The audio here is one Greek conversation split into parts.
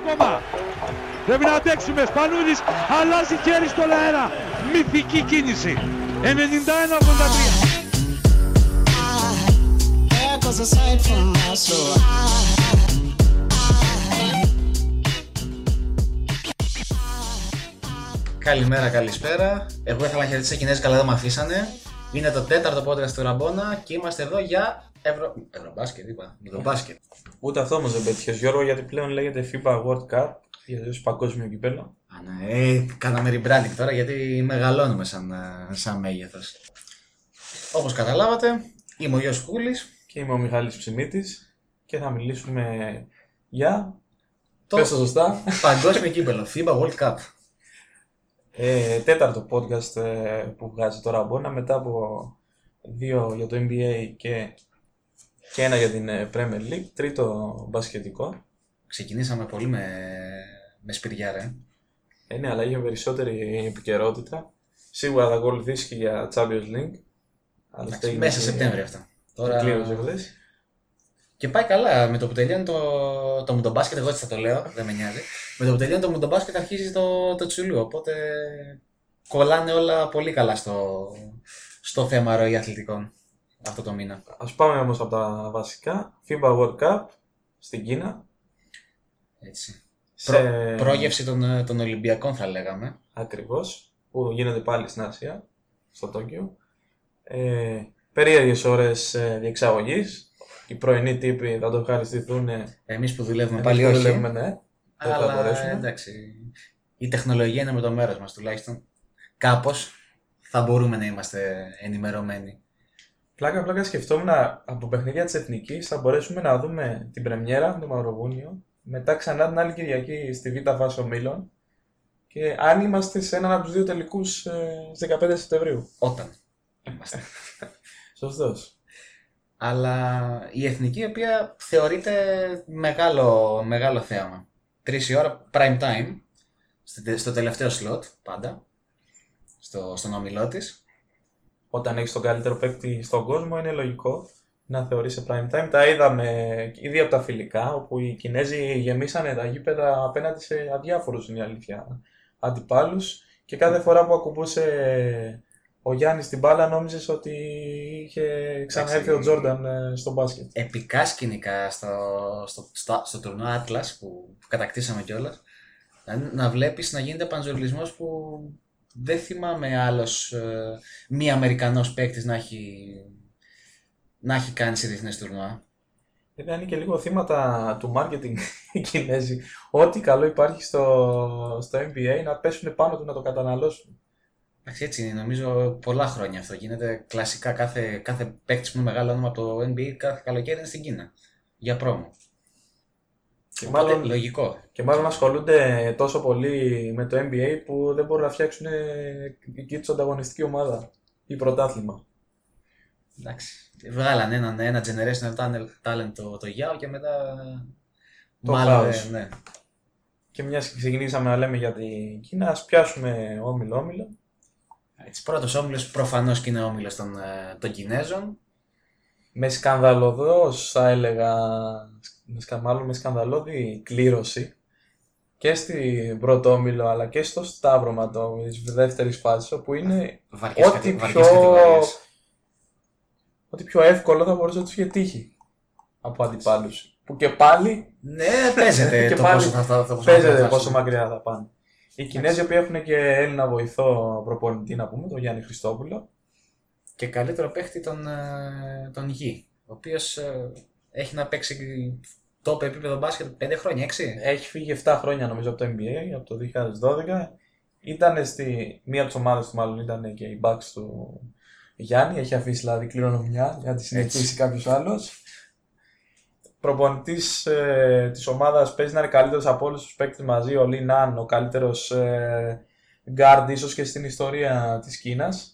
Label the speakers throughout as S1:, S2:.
S1: ακόμα. Πρέπει να αντέξουμε. Σπανούλης αλλάζει χέρι στο αέρα. Μυθική κίνηση. 91-83.
S2: There goes a sight from my soul.
S3: Καλημέρα, καλησπέρα. Εγώ ήθελα να χαιρετήσω Κινέζοι, καλά δεν με αφήσανε. Είναι το τέταρτο podcast του Ραμπόνα και είμαστε εδώ για Ευρω... Ευρωμπάσκετ, είπα. Για το μπάσκετ.
S4: Ούτε αυτό όμως δεν πέτυχες Γιώργο γιατί πλέον λέγεται FIBA World Cup για το παγκόσμιο κυπέλο.
S3: Α, ναι, ε, κάναμε rebranding τώρα γιατί μεγαλώνουμε σαν, ε, σαν μέγεθος. Όπως καταλάβατε, είμαι ο Γιώργος Κούλης.
S4: Και είμαι ο Μιχάλης Ψημίτης και θα μιλήσουμε για.
S3: Το-
S4: Πες το σωστά.
S3: Παγκόσμιο κύπελο, FIBA World Cup.
S4: Ε, τέταρτο podcast ε, που βγάζει τώρα Ραμπόνα μετά από δύο για το NBA και, και ένα για την ε, Premier League. Τρίτο μπασκετικό.
S3: Ξεκινήσαμε πολύ με, με σπηριά, ρε.
S4: Ε, ναι, αλλά είχε περισσότερη επικαιρότητα. Σίγουρα θα ακολουθήσει και για Champions League. Αλλά
S3: Εντάξει,
S4: αυτά είναι
S3: μέσα
S4: και-
S3: Σεπτέμβριο αυτά.
S4: Τώρα... Κλήρωσε χθες.
S3: Και πάει καλά. Με το που τελειώνει το, το μουντομπάσκετ, εγώ έτσι θα το λέω, δεν με νοιάζει. Με το που τελειώνει το μουντομπάσκετ αρχίζει το, το τσουλού. Οπότε κολλάνε όλα πολύ καλά στο, στο θέμα ροή αθλητικών αυτό το μήνα.
S4: Ας πάμε όμως από τα βασικά. FIBA World Cup στην Κίνα.
S3: Έτσι.
S4: Σε...
S3: Προ, πρόγευση των, ε, των Ολυμπιακών θα λέγαμε.
S4: Ακριβώς. Που γίνεται πάλι στην Ασία. Στο Τόκιο. Ε, περίεργες ώρες ε, διεξαγωγής. Οι πρωινοί τύποι θα το ευχαριστηθούν. ε,
S3: Εμείς που δουλεύουμε
S4: εμείς
S3: πάλι
S4: που
S3: όχι.
S4: δουλεύουμε, ναι. δεν θα
S3: αλλά
S4: μπορέσουμε.
S3: εντάξει. Η τεχνολογία είναι με το μέρος μας τουλάχιστον. Κάπως θα μπορούμε να είμαστε ενημερωμένοι.
S4: Πλάκα, πλάκα σκεφτόμουν από παιχνίδια της Εθνικής θα μπορέσουμε να δούμε την πρεμιέρα το Μαυροβούνιο. Μετά ξανά την άλλη Κυριακή στη Β' φάση ομίλων. Και αν είμαστε σε έναν από τους δύο τελικούς ε, στις 15 Σεπτεμβρίου.
S3: Όταν είμαστε.
S4: Σωστός.
S3: Αλλά η εθνική, η οποία θεωρείται μεγάλο, μεγάλο θέαμα. Τρεις η ώρα, prime time, στο- στο τελευταίο slot, πάντα, στο, στον ομιλό της.
S4: Όταν έχεις τον καλύτερο παίκτη στον κόσμο, είναι λογικό να θεωρεί σε prime time. Τα είδαμε ήδη από τα φιλικά, όπου οι Κινέζοι γεμίσανε τα γήπεδα απέναντι σε αδιάφορους, είναι η αλήθεια, αντιπάλους και κάθε φορά που ακουμπούσε ο Γιάννης την μπάλα νόμιζες ότι είχε ξαναέρθει ο
S3: Εντάξει.
S4: Τζόρνταν ε, στο μπάσκετ.
S3: Επικά σκηνικά στο, στο, στο, στο τουρνουά Atlas που, που κατακτήσαμε κιόλας. Να, να βλέπεις να γίνεται πανζολισμός που δεν θυμάμαι άλλος ε, μη Αμερικανός παίκτης να έχει, να έχει κάνει σε διεθνές τουρνουά.
S4: Βέβαια είναι και λίγο θύματα του marketing οι Κινέζοι. Ό,τι καλό υπάρχει στο, στο NBA να πέσουν πάνω του να το καταναλώσουν.
S3: Εντάξει, έτσι είναι. Νομίζω πολλά χρόνια αυτό γίνεται. Κλασικά κάθε, κάθε παίκτης που είναι μεγάλο όνομα από το NBA κάθε καλοκαίρι είναι στην Κίνα. Για πρόμο.
S4: Και
S3: Οπότε,
S4: μάλλον
S3: λογικό.
S4: Και μάλλον ασχολούνται τόσο πολύ με το NBA που δεν μπορούν να φτιάξουν εκεί τους ανταγωνιστική ομάδα ή πρωτάθλημα.
S3: Εντάξει. Βγάλανε έναν ένα generational talent- talent το, το Yao και μετά.
S4: Το
S3: μάλλον.
S4: χάος.
S3: ε, ναι.
S4: Και μιας και ξεκινήσαμε να λέμε για την Κίνα, ας πιάσουμε όμιλο-όμιλο.
S3: Έτσι, πρώτος όμιλος προφανώς και είναι ο όμιλος των, ε, των Κινέζων.
S4: Με σκανδαλωδός, θα έλεγα, με σκα- μάλλον με σκανδαλώδη κλήρωση και στην πρώτο όμιλο αλλά και στο σταύρωμα της δεύτερης φάσης όπου είναι
S3: Βαρκές,
S4: Ό,τι
S3: κατε- βαρκές
S4: πιο-
S3: κατηγορίες.
S4: ότι πιο εύκολο θα μπορούσε να τους είχε τύχει από αντιπάλους. Που και πάλι
S3: Ναι, παίζεται
S4: Και
S3: το
S4: πάλι
S3: πόσο θα, θα, θα,
S4: Παίζεται
S3: θα
S4: πόσο
S3: φτάσουν.
S4: μακριά θα πάνε. Οι Κινέζοι που έχουν και Έλληνα βοηθό προπονητή να πούμε, τον Γιάννη Χριστόπουλο.
S3: Και καλύτερο παίχτη τον, ε, τον Γη, ο οποίος ε, έχει να παίξει top επίπεδο μπάσκετ 5 χρόνια, 6.
S4: Έχει φύγει 7 χρόνια νομίζω από το NBA, από το 2012. Ήταν στη, μία από τις ομάδες του μάλλον ήταν και η Bucks του Γιάννη, έχει αφήσει δηλαδή κληρονομιά για να τη συνεχίσει κάποιος άλλος. Προπονητής ε, της ομάδας παίζει να είναι καλύτερος από όλους τους παίκτες μαζί. Ο Λιν Αν, ο καλύτερος ε, guard ίσως και στην ιστορία της Κίνας.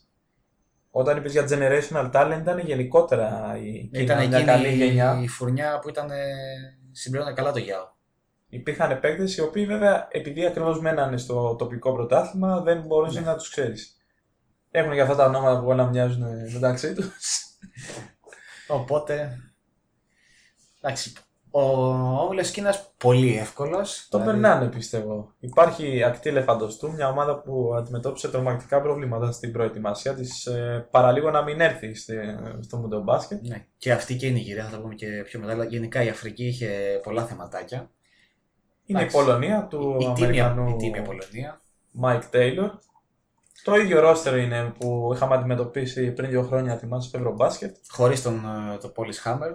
S4: Όταν είπες για generational talent, ήταν γενικότερα η Κίνα
S3: Ήταν
S4: μια καλή
S3: εκείνη
S4: γενιά.
S3: η φουρνιά που ήταν, ε, συμπλήρωνε καλά το Γιάο.
S4: Υπήρχαν παίκτε οι οποίοι βέβαια επειδή ακριβώς μένανε στο τοπικό πρωτάθλημα δεν μπορούσε να τους ξέρεις. Έχουν και αυτά τα ονόματα που όλα μοιάζουν μεταξύ τους.
S3: Οπότε, εντάξει, Ο όμιλο Κίνας πολύ εύκολος.
S4: Το περνάνε πιστεύω. Υπάρχει ακτή Λεφαντοστού, μια ομάδα που αντιμετώπισε τρομακτικά προβλήματα στην προετοιμασία της. παραλίγο να μην έρθει στη- στο Μουντομπάσκετ.
S3: Ναι. Και αυτή και η Νιγηρία, θα τα πούμε και πιο μετά. Αλλά γενικά η Αφρική είχε πολλά θεματάκια.
S4: Είναι η
S3: Εντάξει.
S4: Πολωνία του
S3: Η τίμια,
S4: Αμερικανού
S3: η τίμια Πολωνία.
S4: Mike Taylor. Το ίδιο ρόστερ είναι που είχαμε αντιμετωπίσει πριν δύο χρόνια θυμάσαι στο Ευρωμπάσκετ.
S3: Χωρίς τον ε, το Πόλη Χάμερ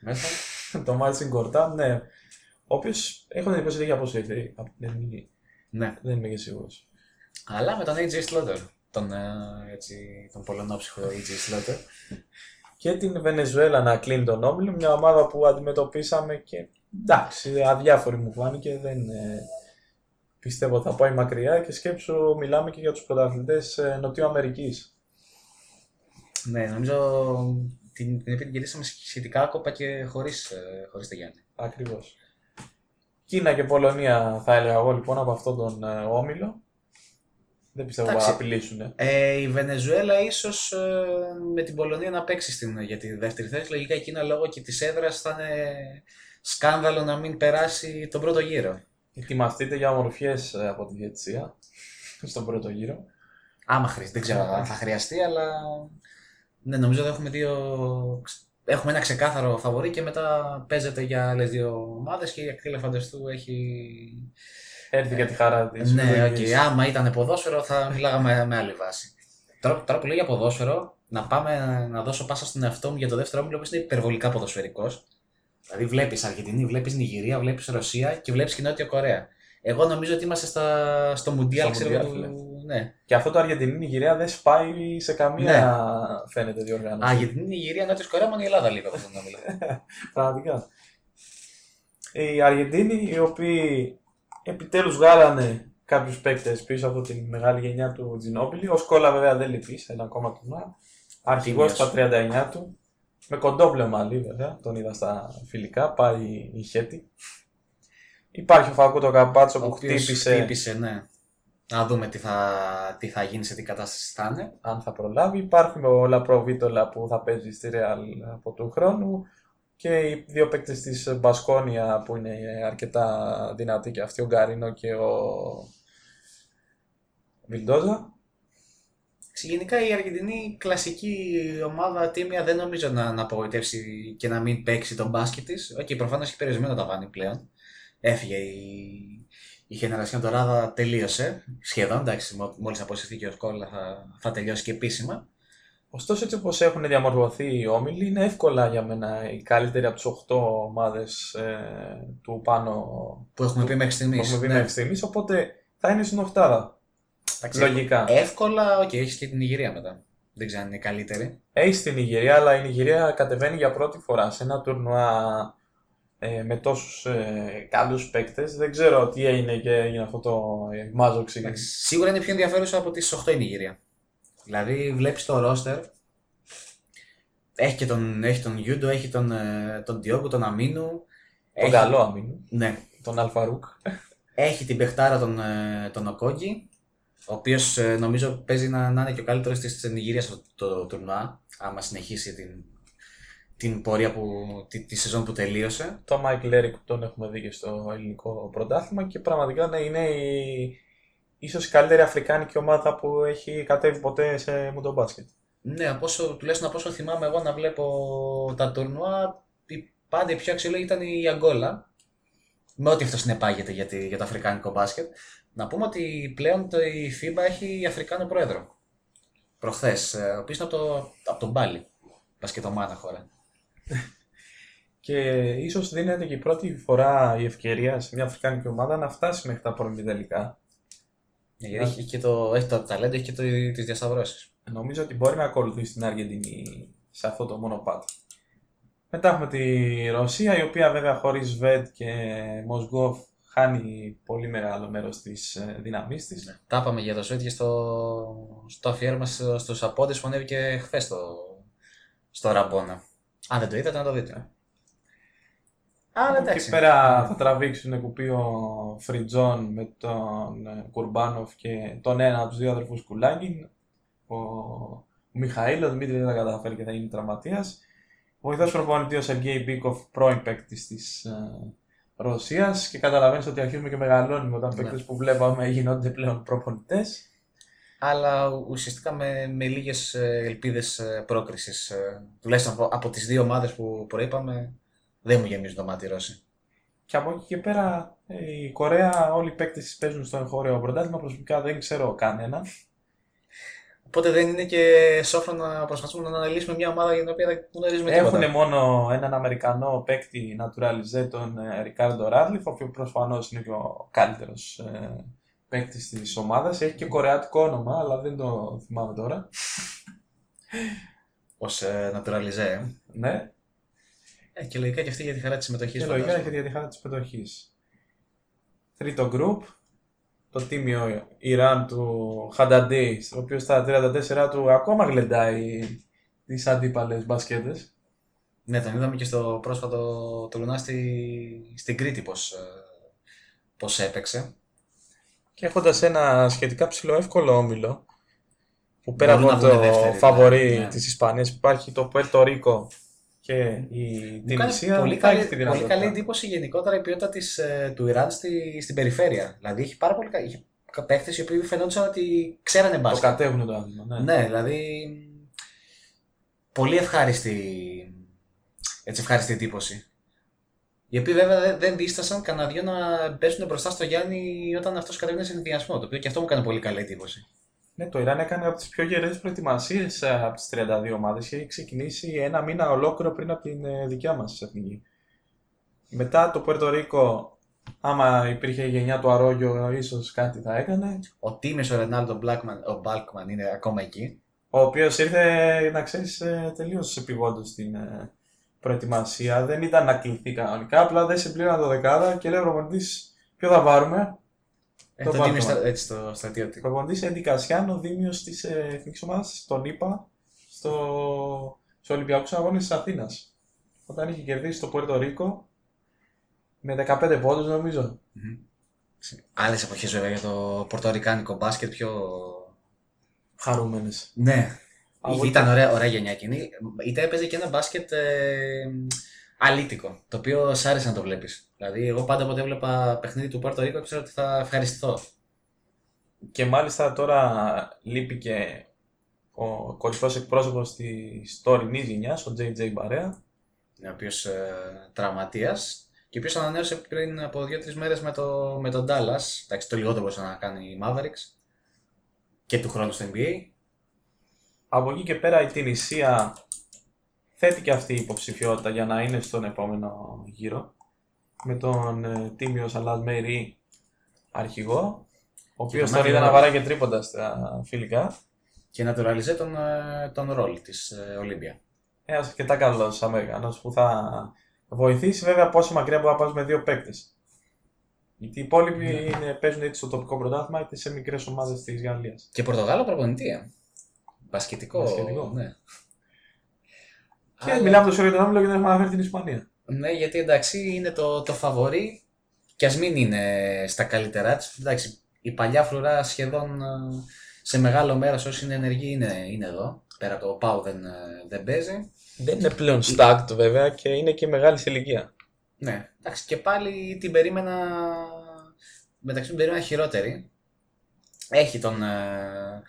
S3: μέσα.
S4: το Μάλσιν Κορτάν, ναι. Ο οποίος έχω την εντύπωση ότι έχει αποσυρθεί. Δεν, είμαι-
S3: ναι.
S4: δεν είμαι και σίγουρος.
S3: Αλλά με τον AJ Slaughter. Τον, ε, έτσι, τον πολωνόψυχο AJ Slaughter.
S4: Και την Βενεζουέλα να κλείνει τον όμιλο, μια ομάδα που αντιμετωπίσαμε και εντάξει, αδιάφορη μου φάνηκε. Δεν ε, πιστεύω θα πάει μακριά και σκέψου μιλάμε και για τους πρωταθλητές ε, Νοτιού Αμερικής.
S3: ναι, νομίζω την, την επικαιρίσαμε σχετικά άκοπα και χωρίς χωρίς το Γιάννη.
S4: Ακριβώς. Κίνα και Πολωνία θα έλεγα εγώ λοιπόν από αυτόν τον ε, όμιλο. Δεν πιστεύω
S3: Εντάξει.
S4: να απειλήσουν.
S3: Ε, η Βενεζουέλα ίσως με την Πολωνία να παίξει στην, για τη δεύτερη θέση. Λογικά η Κίνα λόγω και της έδρας θα είναι σκάνδαλο να μην περάσει τον πρώτο γύρο.
S4: Ετοιμαστείτε για ομορφιές ε, από τη διαιτησία στον πρώτο γύρο.
S3: Άμα χρειαστεί, δεν ξέρω αν θα χρειαστεί, αλλά ναι, νομίζω ότι έχουμε δύο. Έχουμε ένα ξεκάθαρο φαβορή και μετά παίζεται για άλλες δύο ομάδες και η Ακτή Ελεφαντοστού έχει.
S4: Έρθει για τη χαρά της.
S3: Ναι,
S4: Βελγικής.
S3: οκ. Άμα ήταν ποδόσφαιρο θα μιλάγαμε με άλλη βάση. Τώρα, τώρα που λέει για ποδόσφαιρο, να πάμε να δώσω πάσα στον εαυτό μου για το δεύτερο όμιλο που είναι υπερβολικά ποδοσφαιρικός. Δηλαδή βλέπεις Αργεντινή, βλέπεις Νιγηρία, βλέπεις Ρωσία και βλέπεις και Νότια Κορέα. Εγώ νομίζω ότι είμαστε στα, στο Μουντιάλ,
S4: Στο
S3: ξέρω εγώ,
S4: Μουντιάλ,
S3: του. Ναι.
S4: Και αυτό το Αργεντινή-Νιγηρία δεν σπάει σε καμία φαίνεται διοργάνωση.
S3: Αργεντινή, Νιγηρία, Νότια Κορέα, μόνο η Ελλάδα λίγο από αυτόν τον όμιλο.
S4: Πραγματικά. Οι Αργεντίνοι οι οποίοι επιτέλους βγάλανε κάποιους παίκτες πίσω από τη μεγάλη γενιά του Τζινόπιλη. Ο Σκόλα βέβαια δεν λείπει σε ένα ακόμα τουρνά. Αρχηγός στα 39 του. Με κοντόπλαιο μαλλί βέβαια, τον είδα στα φιλικά, πάει η Χέτη. Υπάρχει ο Φακούτο Καμπάτσο που
S3: Ο οποίος
S4: χτύπησε,
S3: χτύπησε, ναι. Να δούμε τι θα, τι θα γίνει, σε τι κατάσταση θα είναι.
S4: αν θα προλάβει. Υπάρχει ο Λαπρό Βίτολα που θα παίζει στη Ρεάλ από του χρόνου και οι δύο παίκτες της Μπασκόνια που είναι αρκετά δυνατοί και αυτοί, ο Γκαρίνο και ο Βιλντόζα.
S3: Γενικά η Αργεντινή κλασική ομάδα τίμια δεν νομίζω να, να απογοητεύσει και να μην παίξει το μπάσκετ της. Ok, okay, προφανώς έχει περιορισμένο ταβάνι πλέον. Έφυγε η, η Generación Dorada, τελείωσε σχεδόν. Εντάξει, μο- μόλις αποσυρθεί και ο Σκόλα θα, θα τελειώσει και επίσημα.
S4: Ωστόσο, έτσι όπως έχουν διαμορφωθεί οι όμιλοι, είναι εύκολα για μένα οι καλύτεροι από τις 8 ομάδες ε, του πάνω
S3: Που έχουμε πει μέχρι
S4: που
S3: στιγμής.
S4: έχουμε πει
S3: Ναι.
S4: μέχρι στιγμής, οπότε θα είναι στην οχτάδα.
S3: Εντάξει,
S4: Λογικά.
S3: Εύκολα, οκ, έχεις και τη Νιγηρία μετά. Δεν ξέρω αν είναι καλύτερη.
S4: Έχεις τη Νιγηρία, αλλά η Νιγηρία κατεβαίνει για πρώτη φορά σε ένα τουρνουά ε, με τόσους ε, καλούς παίκτες. Δεν ξέρω τι έγινε και έγινε αυτό το ε, μάζοξη.
S3: Εντάξει, Σίγουρα είναι πιο ενδιαφέρουσα από τις 8 η Νιγηρία. Δηλαδή βλέπεις το ρόστερ, έχει και τον, έχει τον Γιούντο, έχει τον, ε, τον Διόγκο, τον Αμίνου.
S4: Τον
S3: έχει,
S4: καλό Αμίνου,
S3: Ναι.
S4: τον Αλφαρούκ.
S3: Έχει την παιχτάρα τον, ε, τον Οκόγκη, ο οποίος ε, νομίζω παίζει να, να είναι και ο καλύτερος της Νιγηρίας αυτό το τουρνουά, άμα συνεχίσει την, την πορεία που, τη, τη σεζόν που τελείωσε.
S4: Το Μάικαλ Έρικ που τον έχουμε δει και στο ελληνικό πρωτάθλημα και πραγματικά ναι, είναι η, ίσως η καλύτερη αφρικάνικη ομάδα που έχει κατέβει ποτέ σε Μουντομπάσκετ.
S3: Ναι, από όσο, τουλάχιστον από όσο θυμάμαι εγώ να βλέπω τα τουρνουά, η πάντα η πιο αξιολόγητη ήταν η Αγκόλα. Με ό,τι αυτό συνεπάγεται για, τη, για το αφρικάνικο μπάσκετ. Να πούμε ότι πλέον το, η FIBA έχει Αφρικάνο πρόεδρο. Προχθές, ο οποίος είναι από, το, από τον Μπάλι. Μπασκετομάνα χώρα.
S4: Και ίσως δίνεται και η πρώτη φορά η ευκαιρία σε μια αφρικάνικη ομάδα να φτάσει μέχρι τα πρώιμη τελικά.
S3: Ναι, γιατί έχει και το, έχει το ταλέντο, έχει και το, τις διασταυρώσεις.
S4: Νομίζω ότι μπορεί να ακολουθήσει την Αργεντινή σε αυτό το μονοπάτι. Μετά έχουμε τη Ρωσία, η οποία βέβαια χωρίς Βετ και Μοσγκόφ χάνει πολύ μεγάλο μέρος της ε, δύναμής της.
S3: Τα είπαμε για το Σουέτ και στο, στο αφιέρωμα στους απόντες που ανέβηκε χθες στο, στο Ραμπόνα. Αν δεν το είδατε, να το δείτε. Αλλά
S4: Εκεί
S3: εντάξει.
S4: πέρα θα τραβήξουν κουπί ο Φριτζόν με τον ε, Κουρμπάνοφ και τον ένα από τους δύο αδερφούς Κουλάγκιν. Ο, ο Μιχαήλ, ο Δημήτρης δεν τα καταφέρει και θα είναι τραυματίας. Βοηθός προπονητής ο Σεργέη Μπίκοφ, πρώην παίκτης της ε, Ρωσίας και καταλαβαίνεις ότι αρχίζουμε και μεγαλώνουμε όταν
S3: Ναι.
S4: παίκτες που βλέπαμε γίνονται πλέον προπονητές.
S3: Αλλά ουσιαστικά με, με λίγες ε, ελπίδες ε, πρόκρισης, ε, τουλάχιστον από, από τις δύο ομάδες που προείπαμε, δεν μου γεμίζουν το μάτι οι Ρώσοι.
S4: Και από εκεί και πέρα ε, η Κορέα, όλοι οι παίκτες της παίζουν στο εγχώριο πρωτάθλημα. Προσωπικά δεν ξέρω κανένα.
S3: Οπότε δεν είναι και σόφρο να προσπαθούμε να αναλύσουμε μια ομάδα για την οποία δεν γνωρίζουμε τίποτα.
S4: Έχουν μόνο έναν Αμερικανό παίκτη naturalizé, τον ε, Ρικάρντο Ράντλιφ, ο οποίος προφανώς είναι και ο καλύτερος ε, παίκτης της ομάδας. Έχει και κορεάτικο όνομα, αλλά δεν το θυμάμαι τώρα.
S3: Ως ε, naturalizé. ε.
S4: Ναι,
S3: Ε, και λογικά και αυτή για τη χαρά της συμμετοχής.
S4: και λογικά
S3: φαντάζομαι.
S4: έχει για τη χαρά της συμμετοχής. Τρίτο group, το τίμιο Ιράν του Χανταντή, ο οποίος στα 34 του ακόμα γλεντάει τις αντίπαλες μπασκέτες.
S3: Ναι, τον είδαμε και στο πρόσφατο το Λουνά στη, στην Κρήτη πώς, ε, πώς έπαιξε.
S4: Και έχοντας ένα σχετικά ψηλό εύκολο όμιλο, που πέρα
S3: Μπορούν
S4: από
S3: να
S4: το
S3: βγουν δεύτεροι,
S4: φαβορή
S3: δηλαδή, ναι.
S4: της Ισπανίας υπάρχει το Πουέρτο Ρίκο και η
S3: Μου κάνει
S4: Τινησία,
S3: πολύ,
S4: θα έχει
S3: καλή,
S4: τη
S3: πολύ
S4: δυνατότητα.
S3: καλή εντύπωση γενικότερα η ποιότητα της, ε, του Ιράν στη, στην περιφέρεια. Δηλαδή έχει πάρα πολύ καλή. Παίχτες οι οποίοι φαινόντουσαν ότι ξέρανε
S4: Το
S3: μπάσκετ.
S4: κατέβουν το άθλημα. Ναι.
S3: Ναι, δηλαδή. Πολύ ευχάριστη. Έτσι, ευχάριστη εντύπωση. Οι οποίοι βέβαια δεν, δεν δίστασαν κανένα δυο να πέσουν μπροστά στο Γιάννη όταν αυτός κατέβαινε σε ενθουσιασμό. Το οποίο και αυτό μου έκανε πολύ καλή εντύπωση.
S4: Ναι, το Ιράν έκανε από τις πιο γερές προετοιμασίες από τις 32 ομάδες και έχει ξεκινήσει ένα μήνα ολόκληρο πριν από την ε, δικιά μας εθνική. Μετά το Πουέρτο Ρίκο, άμα υπήρχε η γενιά του Αρόγιο, ίσως κάτι θα έκανε.
S3: Ο Τίμιος ο Ρενάλντο Μπλάκμαν, ο Μπάλκμαν είναι ακόμα εκεί.
S4: Ο οποίος ήρθε, να ξέρεις, τελείως επιγόντω στην ε, προετοιμασία. Δεν ήταν να κληθεί κανονικά, απλά δεν συμπλήρωνε το δεκάδα και λέει ο προπονητής ποιο θα πάρουμε;
S3: Ε,
S4: Το
S3: το Τίμιο
S4: Μπάλκμαν.
S3: στα- έτσι στο στρατιώτη.
S4: Προπονητής Έντι Κασιάν, ο δήμιος της ε, εθνικής ομάδας, τον είπα, στο, στους Ολυμπιακούς Αγώνες της Αθήνας. Όταν είχε κερδίσει το Πουέρτο Ρίκο με 15 πόντους, νομίζω.
S3: Άλλες εποχές βέβαια για το πορτορικάνικο μπάσκετ πιο.
S4: Χαρούμενες.
S3: Ναι,
S4: Από
S3: ήταν ωραία, ωραία γενιά εκείνη. Είτε έπαιζε και ένα μπάσκετ ε, αλήτικο, το οποίο σ' άρεσε να το βλέπεις. Δηλαδή, εγώ πάντα όποτε έβλεπα παιχνίδι του Πόρτο Ρίκο, ξέρω ότι θα ευχαριστηθώ.
S4: Και μάλιστα τώρα λείπει και ο κορυφαίος εκπρόσωπος της τωρινής γενιάς, ο JJ Μπαρέα.
S3: Ο οποίος ε, τραυματίας και ο οποίος ανανέωσε πριν από 2-3 μέρες με, το, με τον Dallas. Εντάξει, το λιγότερο μπορούσε να κάνει η Mavericks και του χρόνου στο NBA.
S4: Από εκεί και πέρα η Τινησία θέτει και αυτή η υποψηφιότητα για να είναι στον επόμενο γύρο. Με τον ε, τίμιος Σαλάτ Μέιρι αρχηγό, ο οποίος
S3: τον
S4: τον είδα
S3: Άγιο
S4: να
S3: Ρόλ.
S4: βαράει και τρίποντα στα φιλικά.
S3: Και να τουραλιζέ τον, ε, τον ρόλ της ε, Ολύμπια.
S4: Ένα αρκετά καλό Αμερικανό που θα βοηθήσει βέβαια πόσο μακριά μπορεί να πας με δύο παίκτες. Γιατί οι υπόλοιποι
S3: Ναι.
S4: είναι, παίζουν είτε στο τοπικό πρωτάθλημα είτε σε μικρές ομάδες της Γαλλίας.
S3: Και Πορτογάλο προπονητή. Ε. Μπασκετικό.
S4: Μπασκετικό.
S3: Ναι.
S4: Και
S3: Αλλά-
S4: μιλάμε το τον Όμιλο και δεν έχουμε αναφέρει την Ισπανία.
S3: Ναι, γιατί εντάξει είναι το, το φαβορή και ας μην είναι στα καλύτερά της. Εντάξει, η παλιά φρουρά σχεδόν ε, σε μεγάλο μέρος όσοι είναι ενεργοί είναι, είναι εδώ. Πέρα από το ΠΑΟ δεν, ε, δεν παίζει.
S4: Δεν είναι πλέον stacked βέβαια και είναι και μεγάλη σε ηλικία.
S3: Ναι, εντάξει και πάλι την περίμενα, μεταξύ την περίμενα χειρότερη. Έχει τον, ε, ο-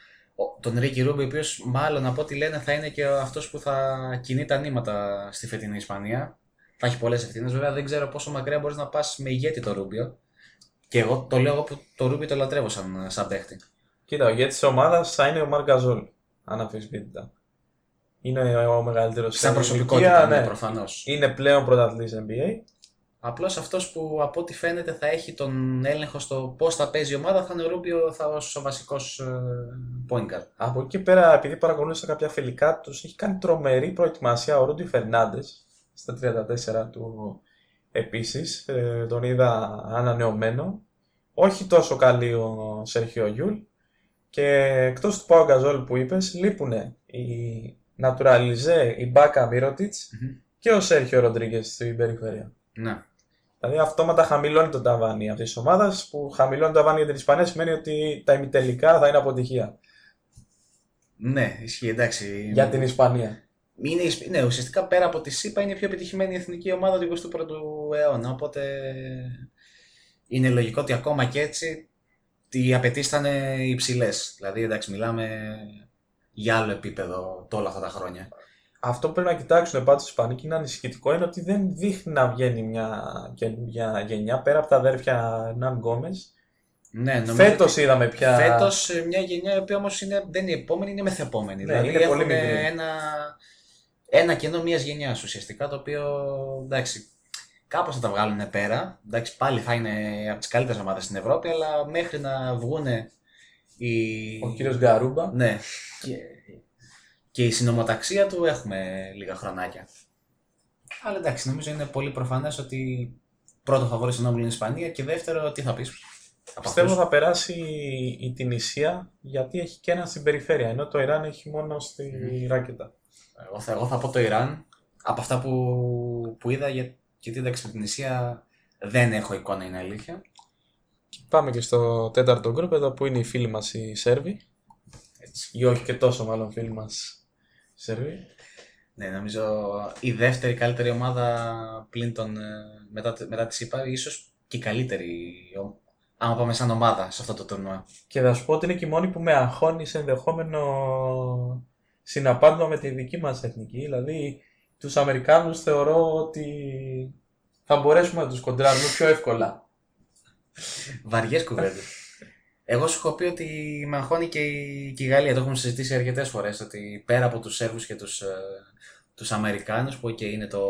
S3: τον Ρίκη Ρούμπι, ο οποίος μάλλον από ό,τι λένε θα είναι και αυτός που θα κινεί τα νήματα στη φετινή Ισπανία. Θα έχει πολλές ευθύνες, βέβαια δεν ξέρω πόσο μακριά μπορείς να πας με ηγέτη το Ρούμπιο. Και εγώ το λέω εγώ που το Ρούμπι το λατρεύω σαν, σαν παίχτη.
S4: Κοίτα, ο ηγέτης της ομάδας θα είναι ο Μαρκ Γκαζόλ. Αναμφισβήτητα. Είναι ο μεγαλύτερος
S3: Σαν προσωπικότητα, ναι, προφανώς.
S4: Είναι πλέον πρωταθλητής NBA.
S3: Απλώς αυτός που από ό,τι φαίνεται θα έχει τον έλεγχο στο πώς θα παίζει η ομάδα θα είναι ο Ρούμπιο θα ως ο βασικός ε, point guard.
S4: Από εκεί και πέρα, επειδή παρακολούθησα κάποια φιλικά τους, έχει κάνει τρομερή προετοιμασία ο Ρούντι Φερνάντες στα 34 του επίσης. τον είδα ανανεωμένο. Όχι τόσο καλή ο Σέρχιο Γιούλ. Και εκτός του Πάου Γκαζόλ που είπες, λείπουν η Naturalize, η Μπάκα Μύρωτιτς
S3: Μμμ.
S4: και ο Σέρχιο Ροντρίγκες στην περιφέρεια.
S3: Ναι.
S4: Δηλαδή αυτόματα χαμηλώνει το ταβάνι αυτής της ομάδας που χαμηλώνει το ταβάνι για την Ισπανία σημαίνει ότι τα ημιτελικά θα είναι αποτυχία
S3: Ναι, ισχύει, εντάξει.
S4: για την Ισπανία.
S3: Είναι, η Ισπ- ναι, ουσιαστικά πέρα από τη ΣΥΠΑ είναι η πιο επιτυχημένη εθνική ομάδα του 21ου αιώνα. Οπότε είναι λογικό ότι ακόμα και έτσι οι απαιτήσεις θα είναι υψηλές. Δηλαδή, εντάξει, μιλάμε για άλλο επίπεδο όλα αυτά τα χρόνια.
S4: Αυτό που πρέπει να κοιτάξουν πάντως οι Ισπανοί και είναι ανησυχητικό είναι ότι δεν δείχνει να βγαίνει μια καινούργια γενιά πέρα από τα αδέρφια Ναν Γκόμες.
S3: Ναι, νομίζω
S4: Φέτος
S3: ότι
S4: είδαμε πια.
S3: Φέτος ε, μια γενιά η οποία όμως δεν είναι επόμενη, είναι μεθεπόμενη.
S4: Ναι,
S3: δηλαδή
S4: είναι πολύ
S3: έχουν
S4: μικρή.
S3: ένα, ένα κενό μιας γενιάς ουσιαστικά το οποίο εντάξει. Κάπως θα τα βγάλουν πέρα. Εντάξει, πάλι θα είναι από τις καλύτερες ομάδες στην Ευρώπη, αλλά μέχρι να βγούνε οι.
S4: Ο κύριος Γκαρούμπα.
S3: Ναι. Και, και η συνομοταξία του έχουμε λίγα χρονάκια. Αλλά εντάξει, νομίζω είναι πολύ προφανές ότι πρώτο φαβορή στον όμιλο είναι η Ισπανία και δεύτερο, τι θα πεις.
S4: Πιστεύω θα περάσει η Τινησία γιατί έχει και ένα στην περιφέρεια, ενώ το Ιράν έχει μόνο στη ράκετα.
S3: Εγώ θα, εγώ θα πω το Ιράν από αυτά που, που είδα για, γιατί εντάξει με την Ισία δεν έχω εικόνα είναι αλήθεια.
S4: Πάμε και στο τέταρτο γκρουπ εδώ που είναι οι φίλοι μας οι Σέρβοι.
S3: Έτσι.
S4: Ή όχι και τόσο μάλλον φίλοι μας οι Σέρβοι.
S3: Ναι, νομίζω η δεύτερη καλύτερη ομάδα πλην των, ε, μετά, μετά τη ΣΥΠΑ, ίσως και η καλύτερη ο- άμα πάμε σαν ομάδα σε αυτό το τουρνουά.
S4: Και θα σου πω ότι είναι και η μόνη που με αγχώνει σε ενδεχόμενο συναπάντημα με τη δική μας εθνική. Δηλαδή τους Αμερικάνους θεωρώ ότι θα μπορέσουμε να τους κοντράρουμε πιο εύκολα.
S3: Βαριές κουβέντες. Εγώ σου έχω πει ότι με αγχώνει και η, και η Γαλλία. Το έχουμε συζητήσει αρκετές φορές. Ότι πέρα από τους Σέρβους και τους τους Αμερικάνους, που και είναι το.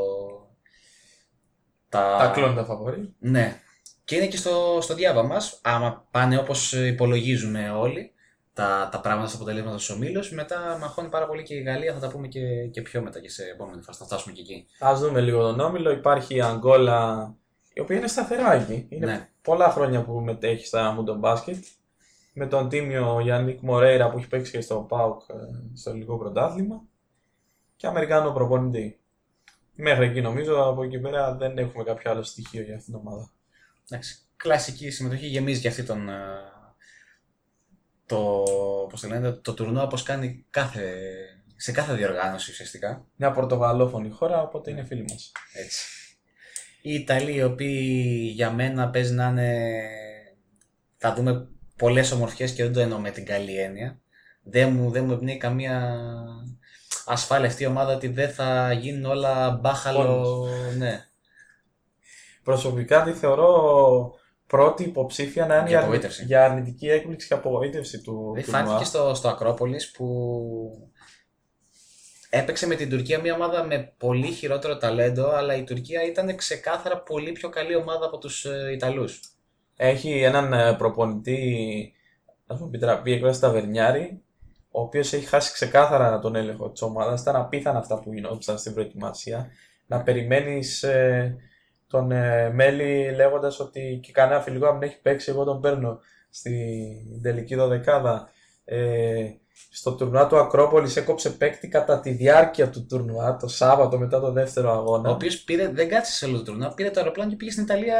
S3: Τα,
S4: Τα κλόντα φαβορή.
S3: Ναι. Και είναι και στο, στο διάβα μας. Άμα πάνε όπως υπολογίζουμε όλοι τα, τα πράγματα στα αποτελέσματα στους ομίλους, μετά με αγχώνει πάρα πολύ και η Γαλλία. Θα τα πούμε και, και πιο μετά και σε επόμενη φάση. Θα φτάσουμε και εκεί.
S4: Ας δούμε λίγο τον Όμιλο. Υπάρχει η Αγγόλα, η οποία είναι σταθερά εκεί. Είναι
S3: Ναι.
S4: πολλά χρόνια που μετέχει στα Μούντο Μπάσκετ. Με τον τίμιο Γιάννικ Μορέιρα που έχει παίξει και στο ΠΑΟΚ ε, στο ελληνικό πρωτάθλημα. Και Αμερικάνο προπονητή. Μέχρι εκεί νομίζω, από εκεί πέρα δεν έχουμε κάποιο άλλο στοιχείο για αυτήν την ομάδα.
S3: Εντάξει. Κλασική συμμετοχή γεμίζει και αυτή τον. ε, Το, πώς το, λένε, το τουρνουά όπως κάνει κάθε, σε κάθε διοργάνωση ουσιαστικά.
S4: Μια πορτογαλόφωνη χώρα, οπότε είναι φίλοι μας.
S3: Έτσι. Οι Ιταλοί, οι οποίοι για μένα παίζει να είναι. Θα δούμε πολλές ομορφιές και δεν το εννοώ με την καλή έννοια. Δεν μου, δεν μου εμπνέει καμία ασφάλεια αυτή η ομάδα ότι δεν θα γίνουν όλα μπάχαλο. Ναι.
S4: Προσωπικά τη θεωρώ πρώτη υποψήφια να είναι
S3: Για
S4: για,
S3: απογοήτευση.
S4: για αρνητική έκπληξη και απογοήτευση του
S3: Δεν
S4: τουρνουά.
S3: φάνηκε στο, στο Ακρόπολης που έπαιξε με την Τουρκία μια ομάδα με πολύ χειρότερο ταλέντο, αλλά η Τουρκία ήταν ξεκάθαρα πολύ πιο καλή ομάδα από τους ε, Ιταλούς.
S4: Έχει έναν ε, προπονητή, α πούμε, επιτραπεί εκβάσει Ταβερνιάρη, ο οποίος έχει χάσει ξεκάθαρα τον έλεγχο της ομάδας. Ήταν απίθανα αυτά που γινόντουσαν στην προετοιμασία. Να περιμένεις τον ε, Μέλη λέγοντας ότι και κανένα φιλικό αν έχει παίξει, εγώ τον παίρνω στην τελική δωδεκάδα. Ε, στο τουρνουά του Ακρόπολης έκοψε παίκτη κατά τη διάρκεια του τουρνουά, το Σάββατο μετά το δεύτερο αγώνα.
S3: Ο οποίος δεν κάτσε σε όλο το τουρνουά, πήρε το αεροπλάνο και πήγε στην Ιταλία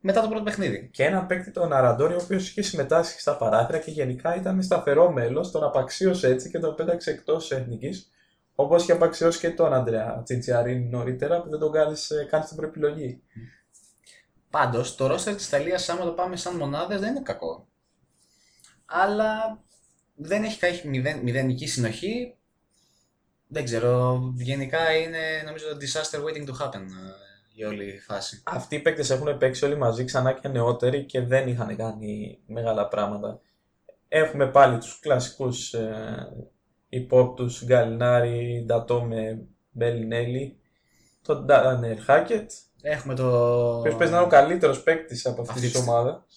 S3: μετά το πρώτο παιχνίδι.
S4: και ένα παίκτη τον Αραντόρι, ο οποίος είχε συμμετάσχει στα παράθυρα και γενικά ήταν σταθερό μέλος. Τον απαξίωσε έτσι και τον πέταξε εκτός εθνικής. Όπως είχε απαξιώσει και τον Αντρέα Τσιτσιαρίνη νωρίτερα που δεν τον κάλεσε καν στην προεπιλογή.
S3: Πάντως, το ρόστερ της Ιταλίας, άμα το πάμε σαν μονάδες, δεν είναι κακό. Αλλά δεν έχει काही μηδεν, μηδενική συνοχή. Δεν ξέρω. Γενικά είναι νομίζω το disaster waiting to happen ε, η όλη φάση.
S4: Αυτοί οι παίκτες έχουν παίξει όλοι μαζί ξανά και νεότεροι και δεν είχαν κάνει μεγάλα πράγματα. Έχουμε πάλι τους κλασικούς ε, υπόπτους Γκαλινάρη, Ντατόμε, Μπελινέλη, τον Ντάνιελ Χάκετ,
S3: Έχουμε το.
S4: ο οποίος παίζει να είναι ο καλύτερος παίκτης από αυτής
S3: Αυτής
S4: της
S3: τη-
S4: ομάδας.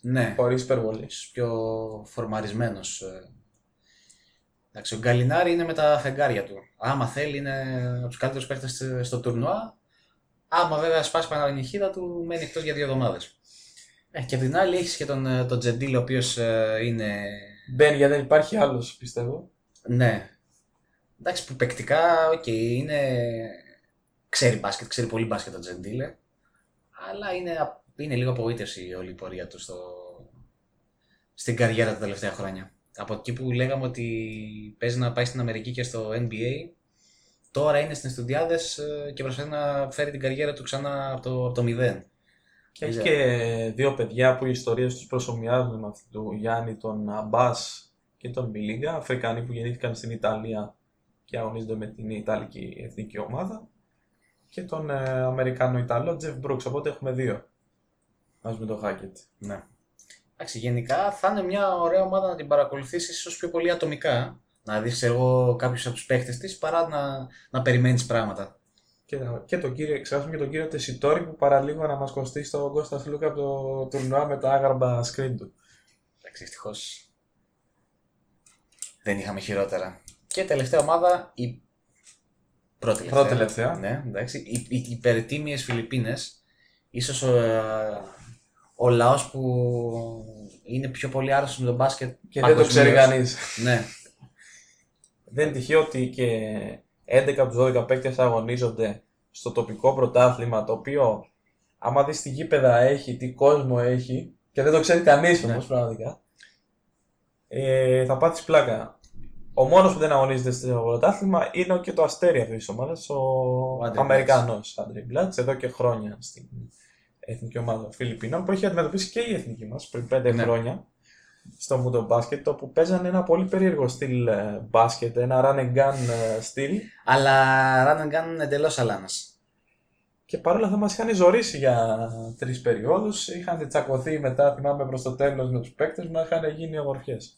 S3: Ναι,
S4: Χωρίς υπερβολής.
S3: ίσως πιο φορμαρισμένος. ε. Εντάξει, ο Γκαλινάρη είναι με τα φεγγάρια του. Άμα θέλει είναι από τους καλύτερους παίκτες στο- στο τουρνουά. Άμα βέβαια σπάσει παρανυχίδα του, μένει εκτός για δύο εβδομάδες. Ε, και απ' την άλλη έχεις και τον, ε, τον Τζεντήλ, ο οποίος ε, είναι...
S4: Μπαίνει γιατί δεν υπάρχει άλλος, πιστεύω.
S3: Ναι. Εντάξει, που παικτικά, οκ, είναι... Ξέρει μπάσκετ, ξέρει πολύ μπάσκετ ο Τζεντίλε. Αλλά είναι, απ- είναι λίγο απογοήτευση όλη η πορεία του στο... στην καριέρα τα τελευταία χρόνια. Από εκεί που λέγαμε ότι παίζει να πάει στην Αμερική και στο NBA, τώρα είναι στην Εστουδιάδες ε, και προσπαθεί να φέρει την καριέρα του ξανά από το, από το μηδέν.
S4: Και έχει
S3: Ναι.
S4: και δύο παιδιά που οι ιστορίες τους προσωμιάζουν με αυτή του Γιάννη, τον Αμπάς και τον Μιλίγκα, Αφρικανοί που γεννήθηκαν στην Ιταλία και αγωνίζονται με την Ιταλική εθνική ομάδα και τον ε, Αμερικάνο-Ιταλό Τζεφ Μπρούξ, οπότε έχουμε δύο μαζί με τον Χάκετ.
S3: Ναι. Εντάξει, γενικά θα είναι μια ωραία ομάδα να την παρακολουθήσεις ίσως πιο πολύ ατομικά. Να δεις εγώ κάποιους από τους παίχτε της παρά να, να περιμένεις πράγματα.
S4: Και, και τον κύριο, ξεχάσουμε και τον κύριο Τεσιτόρη που παραλίγο να μας κοστίσει τον Κώστας Φλούκα από το τουρνουά με τα άγαρμπα screen του.
S3: Εντάξει, ευτυχώς δεν είχαμε χειρότερα. Και τελευταία ομάδα, η πρώτη τελευταία.
S4: Πρώτη τελευταία.
S3: Ναι, εντάξει. Οι, οι υπερτίμιε Φιλιππίνες. Ίσως ο, ε, ο λαός που είναι πιο πολύ άρρωστος με τον μπάσκετ.
S4: Και δεν το ξέρει
S3: παγκοσμίως.
S4: κανείς.
S3: Ναι,
S4: Δεν είναι τυχαίο ότι και 11 από τους 12 παίκτες αγωνίζονται στο τοπικό πρωτάθλημα το οποίο άμα δεις τι γήπεδα έχει, τι κόσμο έχει και δεν το ξέρει κανείς
S3: Ναι.
S4: όμως πραγματικά ε, θα πάθεις πλάκα. Ο μόνος που δεν αγωνίζεται στο πρωτάθλημα είναι και το αστέρι αυτής της ομάδας, ο,
S3: Άντρε
S4: Αμερικανός Άντρε Μπλάτς, εδώ και χρόνια στην εθνική ομάδα των Φιλιππίνων που έχει αντιμετωπίσει και η εθνική μας πριν 5
S3: Ναι.
S4: χρόνια στο Μούντο Μπάσκετ, όπου παίζανε ένα πολύ περίεργο στυλ ε, μπάσκετ, ένα run and gun ε, στυλ
S3: αλλά run and gun εντελώς αλάνας.
S4: και παρόλα θα μας είχαν ζωρίσει για τρεις περιόδους, είχαν τσακωθεί μετά, θυμάμαι προς το τέλος με τους παίκτες μας, είχαν γίνει ομορφιές.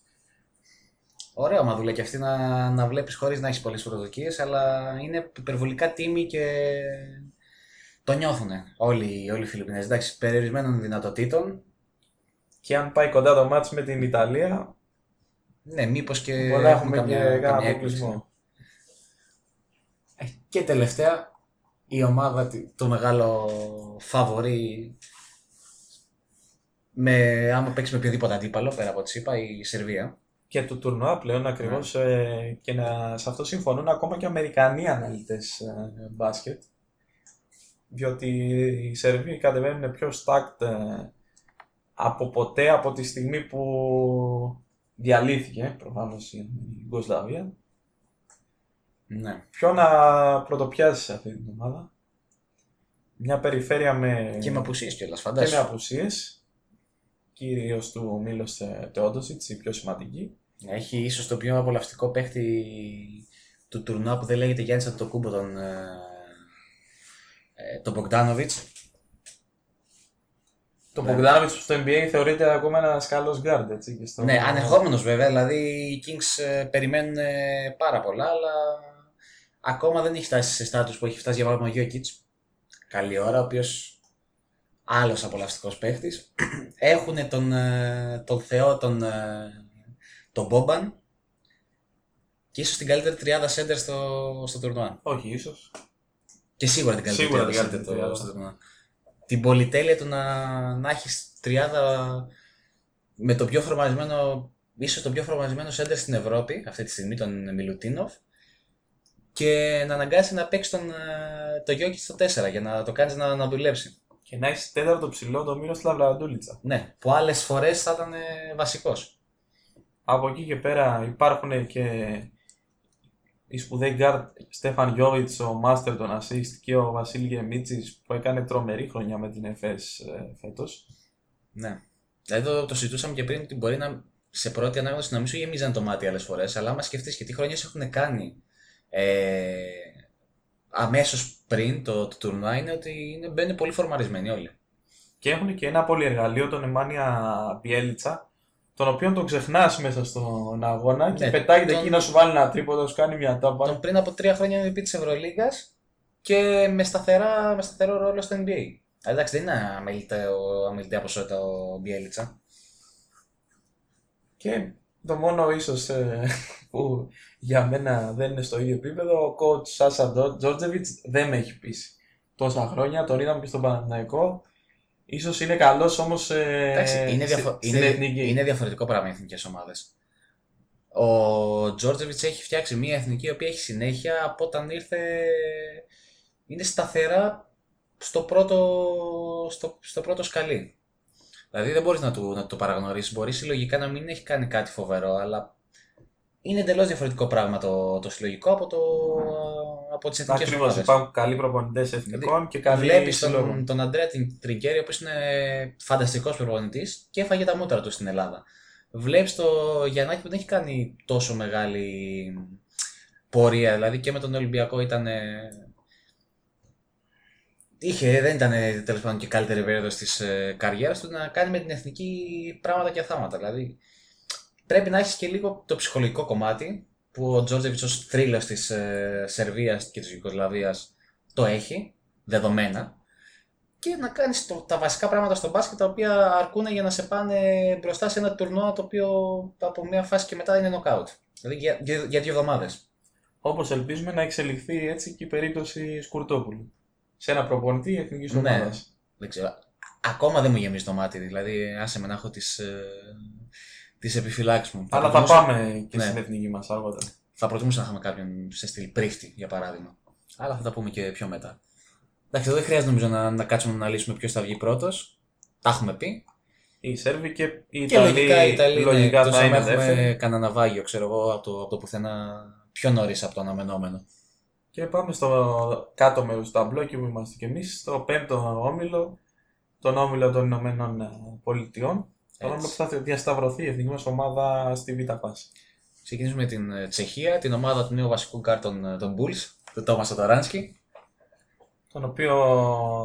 S3: Ωραία ομαδούλα και αυτή να, να βλέπεις χωρίς να έχεις πολλές προσδοκίες, αλλά είναι υπερβολικά τίμοι και το νιώθουν όλοι, όλοι οι Φιλιππινές. Εντάξει, περιορισμένων δυνατοτήτων.
S4: Και αν πάει κοντά το μάτς με την Ιταλία,
S3: Ναι, μήπως και.
S4: μπορεί να
S3: έχουμε
S4: έχουμε και
S3: καμιά-
S4: κανένα
S3: καμιά
S4: αποκλεισμό.
S3: Ε, Και τελευταία, η ομάδα, τη- το μεγάλο φαβορή, με, άμα παίξει με οποιοδήποτε αντίπαλο, πέρα από τη ΣΥΠΑ, η Σερβία.
S4: Και του τουρνουά πλέον ακριβώς ε, και να, σε αυτό συμφωνούν ακόμα και Αμερικανοί αναλυτές ε, μπάσκετ. Διότι οι Σερβοί κατεβαίνουν πιο stacked ε, από ποτέ από τη στιγμή που διαλύθηκε προφανώς η Ιουγκοσλαβία.
S3: Ναι.
S4: Ποιο να πρωτοπιάσεις σε αυτή την ομάδα. Μια περιφέρεια με,
S3: Και με απουσίες κιόλας,
S4: και με
S3: φαντάζομαι.
S4: απουσίες. Κυρίως του Μίλος Τεόντοσιτς, η πιο σημαντική.
S3: Έχει ίσως το πιο απολαυστικό παίχτη του τουρνουά που δεν λέγεται Γιάννη Αντιτοκούμπο, τον, ε, ε, τον Μπογκδάνοβιτ.
S4: Το
S3: Ναι.
S4: Bogdanovic στο NBA θεωρείται ακόμα ένας καλός guard, έτσι. Και στο...
S3: Ναι, ανεχόμενος βέβαια, δηλαδή οι Kings ε, περιμένουν ε, πάρα πολλά, αλλά ακόμα δεν έχει φτάσει σε στάτους που έχει φτάσει για παράδειγμα ο Γιώκητ. Καλή ώρα, ο οποίος άλλος απολαυστικός παίχτης. Έχουν τον, ε, τον Θεό, τον, ε, τον Μπόμπαν και ίσως την καλύτερη τριάδα center στο, στο τουρνουά.
S4: Όχι, ίσως.
S3: Και σίγουρα την καλύτερη
S4: Σίγουρα την
S3: τριάδα
S4: καλύτερη
S3: center
S4: τριάδα.
S3: στο τουρνουά. Την πολυτέλεια του να, να έχεις τριάδα με το πιο φορμαρισμένο, ίσως το πιο φορμαρισμένο center στην Ευρώπη αυτή τη στιγμή, τον Μιλουτίνοφ και να αναγκάσει να παίξει τον, ε, το Γιώκη στο 4 για να το κάνεις να, να δουλέψει.
S4: Και να έχεις τέταρτο ψηλό το Μύρο Λαβραντούλητσα.
S3: Ναι, που άλλες φορές θα ήταν ε, βασικός.
S4: Από εκεί και πέρα υπάρχουν και οι σπουδαίοι guard Στέφαν Γιώβιτς, ο Master των Assist και ο Βασίλη Γεμίτσης που έκανε τρομερή χρονιά με την ΕΦΕΣ ε, φέτος.
S3: Ναι. Δηλαδή το, το συζητούσαμε και πριν ότι μπορεί να σε πρώτη ανάγνωση να μην σου γεμίζαν το μάτι άλλες φορές, αλλά άμα σκεφτείς και τι χρονιές έχουν κάνει ε, αμέσως πριν το, το τουρνουά είναι ότι είναι, μπαίνουν πολύ φορμαρισμένοι όλοι.
S4: Και έχουν και ένα πολυεργαλείο, τον Εμάνια Μπιέλιτσα, τον οποίο τον ξεχνάς μέσα στον αγώνα και
S3: Ναι,
S4: πετάγεται
S3: τον-
S4: εκεί να σου βάλει ένα τρίποδο, σου κάνει μια τάπα.
S3: Τον πριν από τρία χρόνια MVP της Ευρωλίγας και με, σταθερά, με σταθερό ρόλο στο NBA. Αλλά εντάξει, δεν είναι αμεληταία, αμεληταία ποσότητα ο Μπιέλιτσα.
S4: Και το μόνο ίσως ε, που για μένα δεν είναι στο ίδιο επίπεδο, ο coach Σάσα Τζόρτζεβιτς δεν με έχει πείσει. Τόσα χρόνια, τον είδαμε και στον Παναθηναϊκό. Ίσως είναι καλός όμως ε,
S3: Εντάξει, είναι,
S4: στη-
S3: διαφο-
S4: στην
S3: είναι,
S4: εθνική.
S3: είναι διαφορετικό πράγμα οι εθνικές ομάδες. Ο Τζόρτζεβιτς έχει φτιάξει μια εθνική η οποία έχει συνέχεια από όταν ήρθε. Είναι σταθερά στο πρώτο, στο, στο πρώτο σκαλί. Δηλαδή δεν μπορείς να του, να του το παραγνωρίσεις. Μπορεί συλλογικά να μην έχει κάνει κάτι φοβερό, αλλά είναι εντελώς διαφορετικό πράγμα το, το συλλογικό από, το, από τις εθνικές
S4: Ακριβώς.
S3: ομάδε.
S4: Υπάρχουν καλοί προπονητές εθνικών και καλοί
S3: Βλέπεις
S4: συλλόγων.
S3: τον, τον Αντρέα Τρικέρι, ο οποίος είναι φανταστικός προπονητής και έφαγε τα μούτρα του στην Ελλάδα. Βλέπεις το Γιαννάκη που δεν έχει κάνει τόσο μεγάλη πορεία. Δηλαδή και με τον Ολυμπιακό ήταν. Είχε, δεν ήταν τέλος πάντων και καλύτερη περίοδος της ε, καριέρας του να κάνει με την εθνική πράγματα και θάματα. Δηλαδή πρέπει να έχεις και λίγο το ψυχολογικό κομμάτι που ο Τζόρτζεβιτς ως θρύλο της ε, Σερβίας και της Ιουγκοσλαβίας το έχει, δεδομένα. Και να κάνεις τα βασικά πράγματα στο μπάσκετ τα οποία αρκούν για να σε πάνε μπροστά σε ένα τουρνουά το οποίο από μια φάση και μετά είναι νοκάουτ. Δηλαδή για, για, για δύο εβδομάδες.
S4: Όπως ελπίζουμε να εξελιχθεί έτσι και η περίπτωση Σκουρτόπουλου. Σε ένα προπονητή εθνική
S3: Ναι.
S4: ομάδας.
S3: Δεν ξέρω. Ακόμα δεν μου γεμίζει το μάτι. Δηλαδή, άσε με να έχω τις τις επιφυλάξεις μου.
S4: Αλλά θα
S3: προτιμούσα-
S4: πάμε και
S3: Ναι.
S4: στην εθνική μας αργότερα.
S3: Θα προτιμούσα να είχαμε κάποιον σε στυλ πρίφτη, για παράδειγμα. Αλλά θα τα πούμε και πιο μετά. Εντάξει, εδώ δεν χρειάζεται νομίζω να, να κάτσουμε να αναλύσουμε ποιος θα βγει πρώτος. Τα έχουμε πει.
S4: Οι Σέρβοι και οι
S3: Και
S4: Ιταλοί,
S3: λογικά οι Ιταλοί είναι,
S4: λογικά
S3: εκτός
S4: θα
S3: αν
S4: είναι
S3: έχουμε
S4: δεύτεροι.
S3: κανένα ναυάγιο, ξέρω εγώ, από το, από το πουθενά πιο νωρίς από το αναμενόμενο.
S4: Και πάμε στο κάτω μέρος του ταμπλό και που είμαστε κι εμείς, στο πέμπτο όμιλο, τον όμιλο των Ηνωμένων ε, Πολιτειών. Τον όμιλο που θα διασταυρωθεί η εθνική μας ομάδα στη Β' φάση.
S3: Ξεκινήσουμε με την ε, Τσεχία, την ομάδα του νέου βασικού γκαρντ των, ε, των Bulls, του Τόμας Σατοράνσκι.
S4: Τον οποίο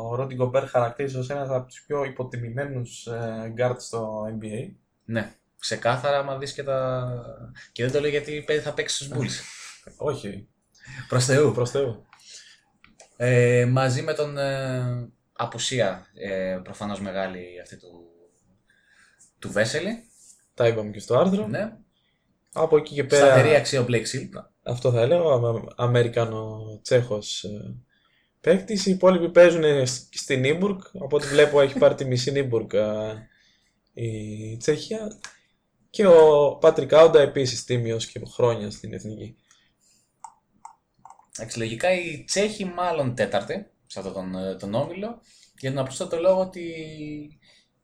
S4: ο Ρόντι Γκομπέρ χαρακτήριζε ως ένας από τους πιο υποτιμημένους ε, guard στο NBA.
S3: Ναι, ξεκάθαρα, άμα δεις και τα. Και δεν το λέω γιατί παιδί θα παίξει στους Bulls.
S4: Όχι,
S3: Προς Θεού.
S4: προς Θεού.
S3: Ε, μαζί με τον ε, απουσία ε, προφανώς μεγάλη αυτή του, του Βέσελη.
S4: Τα είπαμε και στο άρθρο.
S3: Ναι.
S4: Από εκεί και πέρα,
S3: Σταθερή αξία ο Blake Silva.
S4: αυτό θα έλεγα, ο Αμερικανο-Τσέχος ε, παίκτης. Οι υπόλοιποι παίζουν σ- στην Νίμπουργκ, από ό,τι βλέπω έχει πάρει τη μισή Νίμπουργκ ε, η Τσέχια. Και ο Πάτρικ Άουντα επίσης τίμιος και χρόνια στην Εθνική.
S3: Εντάξει, λογικά οι Τσέχοι μάλλον τέταρτη σε αυτόν τον, ε, τον όμιλο. Για τον απλούστατο λόγο ότι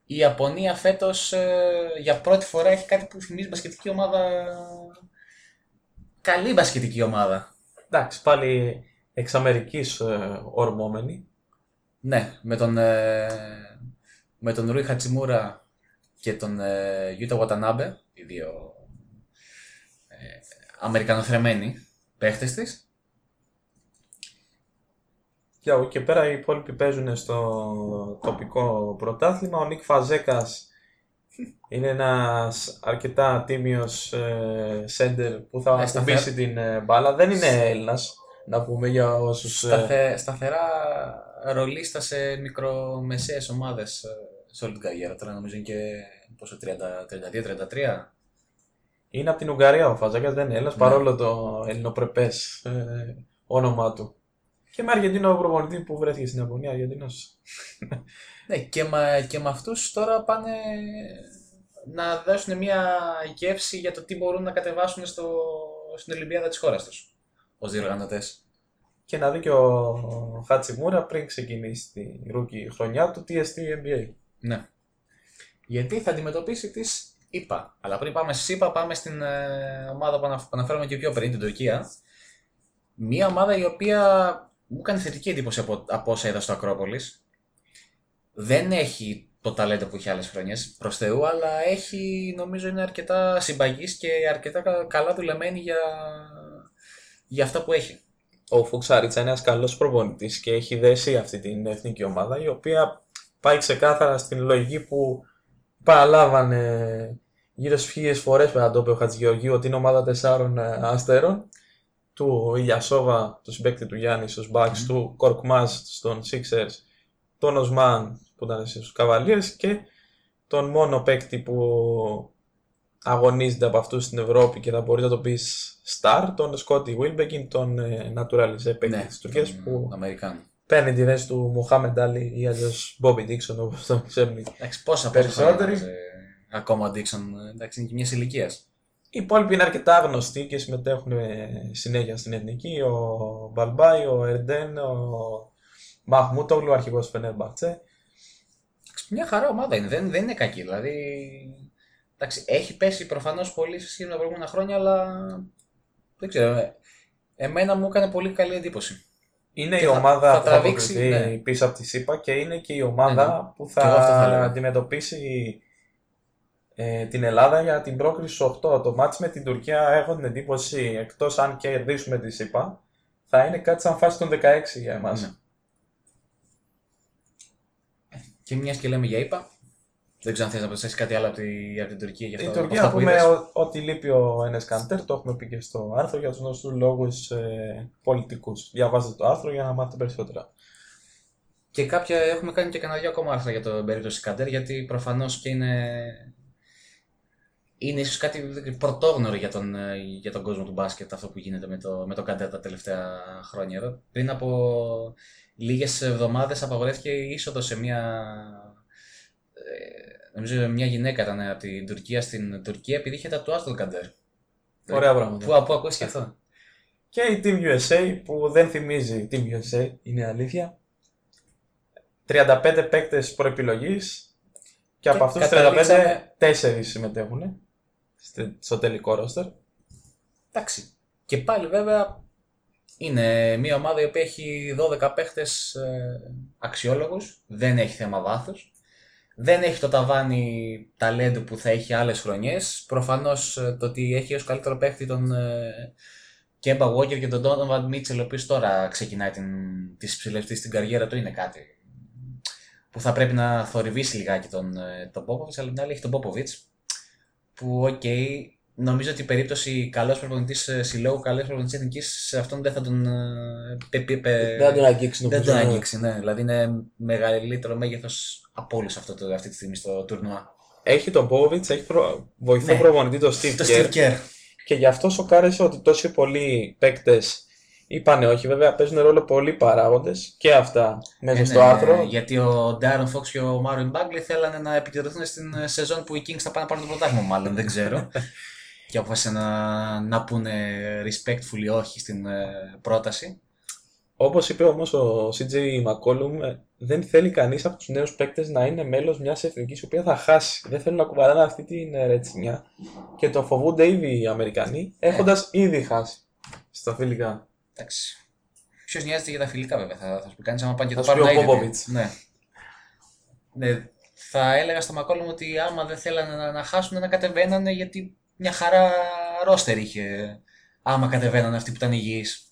S3: η Ιαπωνία φέτος ε, για πρώτη φορά έχει κάτι που θυμίζει μπασκετική ομάδα. Καλή μπασκετική ομάδα.
S4: Εντάξει, πάλι εξ Αμερικής ε, ορμόμενοι.
S3: Ναι, με τον, ε, με τον Ρούι Χατσιμούρα και τον ε, Γιούτα Βατανάμπε, οι δύο ε, Αμερικανοθρεμένοι παίχτες της.
S4: Και από εκεί και πέρα οι υπόλοιποι παίζουν στο τοπικό πρωτάθλημα. Ο Νίκ Φαζέκας είναι ένας αρκετά τίμιος ε, σέντερ που θα
S3: Ε, σταθερά.
S4: κουμπίσει την ε, μπάλα. Δεν είναι Έλληνας, να πούμε για όσους... ε,
S3: Σταθε, σταθερά ρολίστα σε μικρομεσαίες ομάδες ε, σε όλη την καριέρα. Τώρα νομίζω είναι και πόσο, 30, 32-33.
S4: Είναι από την Ουγγαρία ο Φαζέκας, δεν είναι Έλληνας,
S3: Ναι.
S4: παρόλο το ελληνοπρεπές ε, όνομά του. Και με Αργεντίνο προπονητή που βρέθηκε στην Ιαπωνία, Αργεντίνος.
S3: Ναι, και, με, και με αυτούς τώρα πάνε να δώσουν μια γεύση για το τι μπορούν να κατεβάσουν στο, στην Ολυμπιάδα της χώρας τους ως διοργανωτές.
S4: Και να δει και ο Χατσιμούρα πριν ξεκινήσει τη rookie χρονιά του στο NBA.
S3: Ναι. Γιατί θα αντιμετωπίσει τις ΗΠΑ. Αλλά πριν πάμε στις ΗΠΑ πάμε στην ε, ομάδα που, ανα- που αναφέραμε και πιο πριν, την Τουρκία. Μία ομάδα η οποία μου έκανε θετική εντύπωση από, από όσα είδα στο Ακρόπολης. Δεν έχει το ταλέντο που είχε άλλες χρονιές, προς Θεού, αλλά έχει, νομίζω είναι αρκετά συμπαγής και αρκετά κα- καλά δουλεμένη για, για αυτά που έχει.
S4: Ο Φουξάριτσα είναι ένας καλός προπονητής και έχει δέσει αυτή την εθνική ομάδα η οποία πάει ξεκάθαρα στην λογική που παραλάβανε γύρω στις χίλιες φορές πέρα το είπε ο Χατζηγεωργίου ότι είναι ομάδα τεσσάρων ε, αστέρων του Ηλιασόβα, του συμπέκτη του Γιάννη στους Bucks, του Κορκμάζ στον Sixers, τον Οσμάν που ήταν στους Cavaliers και τον μόνο παίκτη που αγωνίζεται από αυτούς στην Ευρώπη και θα μπορείς να το πεις star, τον Σκότι Wilbekin, τον ε, naturalized παίκτη
S3: Ναι,
S4: της Τουρκίας
S3: τον
S4: που
S3: Αμερικάνο.
S4: παίρνει τη θέση του Μοχάμεντ Άλλη ή αλλιώς Bobby Dixon όπως τον ξέρουν.
S3: Εντάξει, πόσα
S4: Περισσότεροι.
S3: πόσα χρόνια, ε, ακόμα ο Ντίξον, ε, εντάξει, είναι και μιας ηλικίας.
S4: Οι υπόλοιποι είναι αρκετά γνωστοί και συμμετέχουν ε, συνέχεια στην εθνική. Ο Μπαλμπάι, ο Ερντέν, ο Μαχμούτογλου, ο αρχηγός του Φενέρμπαχτσε.
S3: Μια χαρά ομάδα είναι, δεν, δεν είναι κακή. Δηλαδή, Εντάξει, έχει πέσει προφανώς πολύ σε σχέση με τα προηγούμενα χρόνια, αλλά δεν ξέρω. ε, Εμένα μου έκανε πολύ καλή εντύπωση.
S4: Είναι
S3: Και
S4: η
S3: θα-
S4: ομάδα
S3: θα
S4: που θα
S3: τραβήξει,
S4: αποκριθεί
S3: ναι.
S4: πίσω από τη ΣΥΠΑ και είναι και η ομάδα
S3: Ναι, ναι.
S4: που
S3: Και εγώ αυτό θα
S4: θα
S3: έλεγα.
S4: αντιμετωπίσει ε, την Ελλάδα για την πρόκριση στους 8. Το μάτς με την Τουρκία έχω την εντύπωση, εκτός αν κερδίσουμε τη ΣΥΠΑ, θα είναι κάτι σαν φάση των 16 για εμάς.
S3: Ναι. Και μιας και λέμε για ΙΠΑ, δεν ξέρω αν θες να προσθέσεις κάτι άλλο από, τη, από την Τουρκία για
S4: Η
S3: αυτό, από
S4: Τουρκία,
S3: αυτά
S4: να
S3: που
S4: πούμε
S3: είδες.
S4: ο- ότι λείπει ο Ενες Κάντερ, το έχουμε πει και στο άρθρο για τους γνωστούς λόγους ε, πολιτικούς. Διαβάζετε το άρθρο για να μάθετε περισσότερα.
S3: Και κάποια έχουμε κάνει και κανένα δυο ακόμα άρθρα για το περίπτωση Καντέρ, γιατί προφανώς και είναι. Είναι ίσως κάτι πρωτόγνωρο για τον, ε, για τον κόσμο του μπάσκετ αυτό που γίνεται με το, με το Καντέρ τα τελευταία χρόνια. Εδώ. Πριν από λίγες εβδομάδες απαγορεύτηκε η είσοδος σε μια. ε, Νομίζω μια γυναίκα ήταν από την Τουρκία στην Τουρκία επειδή είχε τατουάζει τον Καντέρ.
S4: Ωραία πράγματα.
S3: Πού, πού ακούστηκε αυτό.
S4: Και η Team USA που δεν θυμίζει Team USA, είναι αλήθεια. 35 παίκτες προεπιλογής και από αυτούς τους 35
S3: καταλήξαμε-
S4: 4 συμμετέχουν στη- στο τελικό ρόστερ.
S3: Εντάξει. Και πάλι βέβαια είναι μια ομάδα η οποία έχει 12 παίχτες ε, αξιόλογους, δεν έχει θέμα βάθους, δεν έχει το ταβάνι ταλέντου που θα έχει άλλες χρονιές. Προφανώς ε, το ότι έχει ως καλύτερο παίχτη τον ε, Κέμπα Walker και τον Donovan Mitchell, ο οποίος τώρα ξεκινάει την, τη ψηλευτή στην καριέρα του, είναι κάτι που θα πρέπει να θορυβήσει λιγάκι τον, ε, τον Popovich, αλλά την άλλη έχει τον Popovich, που οκ, νομίζω ότι η περίπτωση καλός προπονητής συλλόγου, καλός προπονητής εθνικής, σε αυτόν δεν θα τον. ε, πε- πε- πε-
S5: Δεν θα τον αγγίξει
S3: δεν
S5: νομίζω.
S3: τον
S5: ναι.
S3: αγγίξει, ναι. Δηλαδή είναι μεγαλύτερο μέγεθος από όλους αυτό το, αυτή τη στιγμή στο τουρνουά.
S4: Έχει τον Popovich, έχει προ... βοηθό
S3: Ναι.
S4: προπονητή τον Steve
S3: Το
S4: Kerr
S3: Steve Kerr.
S4: και γι' αυτό σοκάρισε ότι τόσοι πολλοί παίκτες είπανε όχι. Βέβαια παίζουν ρόλο πολλοί παράγοντες και αυτά μέσα
S3: Ε,
S4: στο
S3: ναι,
S4: άρθρο.
S3: Γιατί ο Ντάρον Φόξ και ο Μάρουιν Μπάγκλι θέλανε να επικεντρωθούν στην ε, σεζόν που οι Kings θα πάνε να πάρουν το πρωτάθλημα, μάλλον δεν ξέρω. και αποφάσισαν να, να πούνε respectfully όχι στην ε, πρόταση.
S4: Όπως είπε όμως ο CJ McCollum, ε, δεν θέλει κανείς από τους νέους παίκτες να είναι μέλος μιας εθνικής η οποία θα χάσει. Δεν θέλουν να κουβαλάνε αυτή την ε, ρετσινιά. Και το φοβούνται ήδη οι Αμερικανοί, έχοντας ήδη χάσει στα φιλικά.
S3: Εντάξει. Ποιος νοιάζεται για τα φιλικά, βέβαια. Θα, θα σου πει κανείς άμα πάνε και
S4: Θα
S3: το
S4: σου πει
S3: πάρουν
S4: ο
S3: αίτητη.
S4: Πόποβιτς.
S3: Ναι. ναι. Θα έλεγα στο Μακόλμ ότι άμα δεν θέλανε να, να χάσουν να κατεβαίνανε γιατί μια χαρά ρόστερ είχε. Άμα κατεβαίνανε αυτοί που ήταν υγιείς.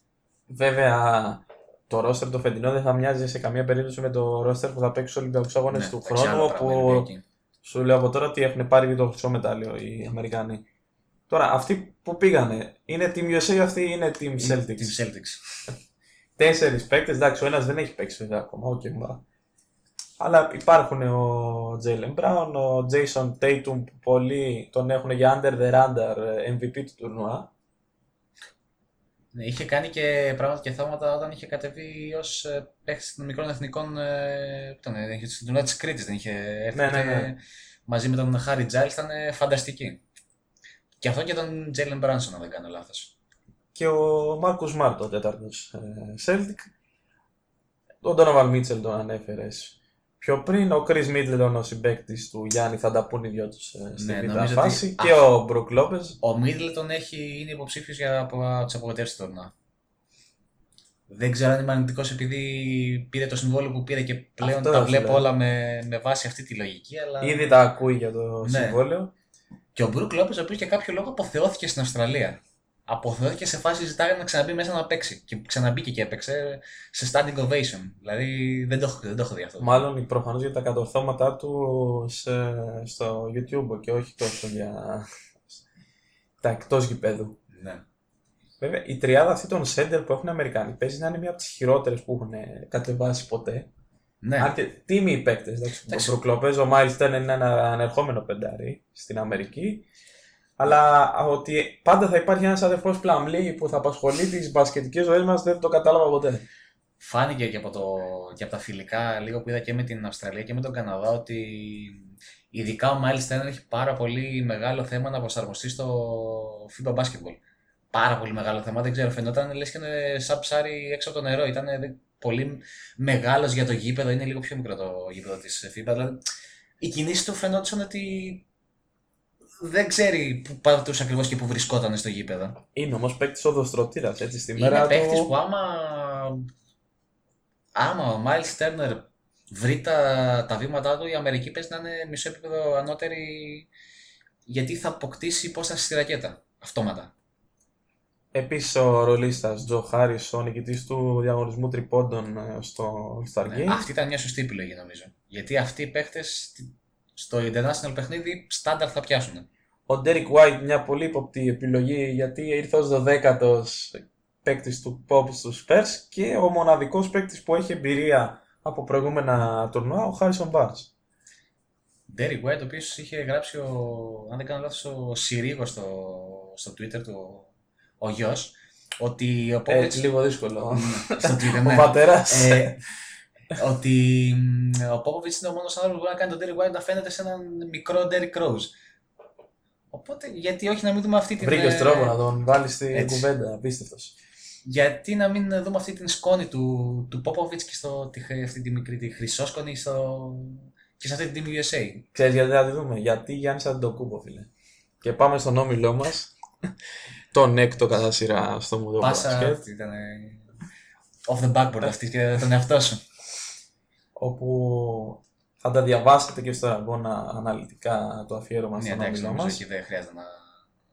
S4: Βέβαια, το ρόστερ το φετινό δεν θα μοιάζει σε καμία περίπτωση με το ρόστερ που θα παίξει στου Ολυμπιακού Αγώνε
S3: Ναι,
S4: του
S3: εντάξει, άλλο
S4: χρόνου.
S3: πράγμα είναι
S4: Όπου
S3: εκεί.
S4: σου λέω από τώρα ότι έχουν πάρει ήδη το χρυσό μετάλλιο οι Αμερικανοί. Τώρα, αυτοί που πήγανε, είναι Team USA ή αυτοί είναι Team Celtics;
S3: Team Celtics.
S4: Τέσσερις παίκτες, εντάξει, ο ένας δεν έχει παίξει βέβαια ακόμα, οκ, μπα. Αλλά υπάρχουν ο Jaylen Brown, ο Jayson Tatum που πολλοί τον έχουν για under the radar ε, MVP του τουρνουά.
S3: Ναι, είχε κάνει και πράγματα και θαύματα όταν είχε κατεβεί ως παίχτη των μικρών εθνικών. Ε, που ήταν, είχε στην τουρνουά της Κρήτης. Δεν είχε έρθει.
S4: Ναι, ναι,
S3: και
S4: ναι.
S3: Μαζί με τον Χάρι Τζάιλς ήταν ε, φανταστική. Και αυτό και τον Τζέιλεν Μπράνσον, αν δεν κάνω λάθος.
S4: Και ο Μάρκο Μάρτ, ο τέταρτος Celtic. Τον Donovan Mitchell τον ανέφερες πιο πριν. Ο Chris Middleton, ο συμπαίκτης του Γιάννη, θα τα πούν οι δυο τους στην
S3: Ναι,
S4: β'
S3: νομίζω
S4: φάση.
S3: ότι-
S4: Και ο Brook Lopez.
S3: Ο Μίτλετον έχει, είναι υποψήφιος για από τι απογοητεύσεις του τουρνουά. Δεν ξέρω αν είμαι αρνητικός επειδή πήρε το συμβόλαιο που πήρε και πλέον
S4: Αυτό
S3: τα
S4: σου
S3: βλέπω
S4: λέω.
S3: όλα με, με βάση αυτή τη λογική. Αλλά...
S4: Ήδη τα ακούει για το
S3: Ναι.
S4: συμβόλαιο.
S3: Και ο Μπρουκ Λόπες, ο οποίος για κάποιο λόγο αποθεώθηκε στην Αυστραλία. Αποθεώθηκε σε φάση ζητάγανε να ξαναμπεί μέσα να παίξει. Και ξαναμπήκε και έπαιξε σε standing ovation. Δηλαδή δεν το, έχω- δεν το έχω δει αυτό.
S4: Μάλλον προφανώς για τα κατορθώματά του σε- στο YouTube και όχι τόσο για τα εκτός γηπέδου.
S3: Ναι.
S4: Βέβαια, η τριάδα αυτή των center που έχουν οι Αμερικάνοι παίζει να είναι μια από τις χειρότερες που έχουν κατεβάσει ποτέ.
S3: Ναι.
S4: Αν και τίμοι παίκτες.
S3: Εντάξει.
S4: Ο Μπρουκλοπέζ, ο Miles Turner είναι ένα ανερχόμενο πεντάρι στην Αμερική. Αλλά ότι πάντα θα υπάρχει ένας αδερφός Πλαμλή που θα απασχολεί τις μπασκετικές ζωές μας δεν το κατάλαβα ποτέ.
S3: Φάνηκε και από, το, και από τα φιλικά λίγο που είδα και με την Αυστραλία και με τον Καναδά ότι ειδικά ο Miles Turner έχει πάρα πολύ μεγάλο θέμα να προσαρμοστεί στο FIBA Basketball. Πάρα πολύ μεγάλο θέμα. Δεν ξέρω, φαινόταν λες και είναι σαν ψάρι έξω από το νερό. Ήταν πολύ μεγάλος για το γήπεδο. Είναι λίγο πιο μικρό το γήπεδο της FIBA. Δηλαδή, οι κινήσει του φαινόταν ότι δεν ξέρει που πατούσε ακριβώς και που βρισκόταν στο γήπεδο.
S4: Είναι όμως παίκτης οδοστρωτήρας, έτσι. Στη
S3: Είναι
S4: μέρα
S3: παίχτη
S4: του.
S3: που άμα. Άμα ο Μάιλς Τέρνερ βρει τα, τα βήματά του, η Αμερική παίζει να είναι μισό επίπεδο ανώτερη γιατί θα αποκτήσει υπόσταση στη ρακέτα. Αυτόματα.
S4: Επίσης ο ρολίστας Τζο Χάρις, ο νικητής του διαγωνισμού τριπώντων ε, στο All Star
S3: Ναι,
S4: Game.
S3: αυτή ήταν μια σωστή επιλογή νομίζω. Γιατί αυτοί οι παίχτε στο international παιχνίδι στάνταρ θα πιάσουν.
S4: Ο Ντέρικ White, μια πολύ υποπτή επιλογή γιατί ήρθε ως 12ο παίκτης του Pop στου Spurs και ο μοναδικός παίκτης που έχει εμπειρία από προηγούμενα τουρνουά, ο Harrison Barnes.
S3: Derek White, ο οποίος είχε γράψει, ο, αν δεν κάνω λάθος, ο Συρίγο στο, στο Twitter του, ο γιος, ότι ο
S4: Ε,
S3: Popovich.
S4: λίγο δύσκολο.
S3: στο Twitter,
S4: ο
S3: ναι.
S4: πατέρας.
S3: Ε, ότι μ, ο Popovich είναι ο μόνος άνθρωπος που μπορεί να κάνει τον Derek White να φαίνεται σε έναν μικρό Derek Rose. Οπότε, γιατί όχι να μην δούμε αυτή την.
S4: Βρήκες
S3: ε,
S4: τρόπο να τον βάλεις στην
S3: έτσι.
S4: κουβέντα. Απίστευτος.
S3: Γιατί να μην δούμε αυτή την σκόνη του, του Popovich και στο, τη, χρ- αυτή τη μικρή τη χρυσόσκονη στο, και σε αυτή την Team USA.
S4: Ξέρεις γιατί θα τη δούμε; Γιατί Γιάννης Αντοκούμπο, φίλε. Και πάμε στον όμιλό μας. Τον έκτο κατά σειρά στο μουδό
S3: Πάσα
S4: μπάσκετ.
S3: αυτή ήταν. Off the backboard αυτή και τον εαυτό σου.
S4: Όπου θα τα διαβάσετε και στο αγώνα αναλυτικά το αφιέρωμα
S3: Ναι,
S4: στον
S3: εντάξει,
S4: όμιλό
S3: νομίζω
S4: μας.
S3: εκεί δεν χρειάζεται να,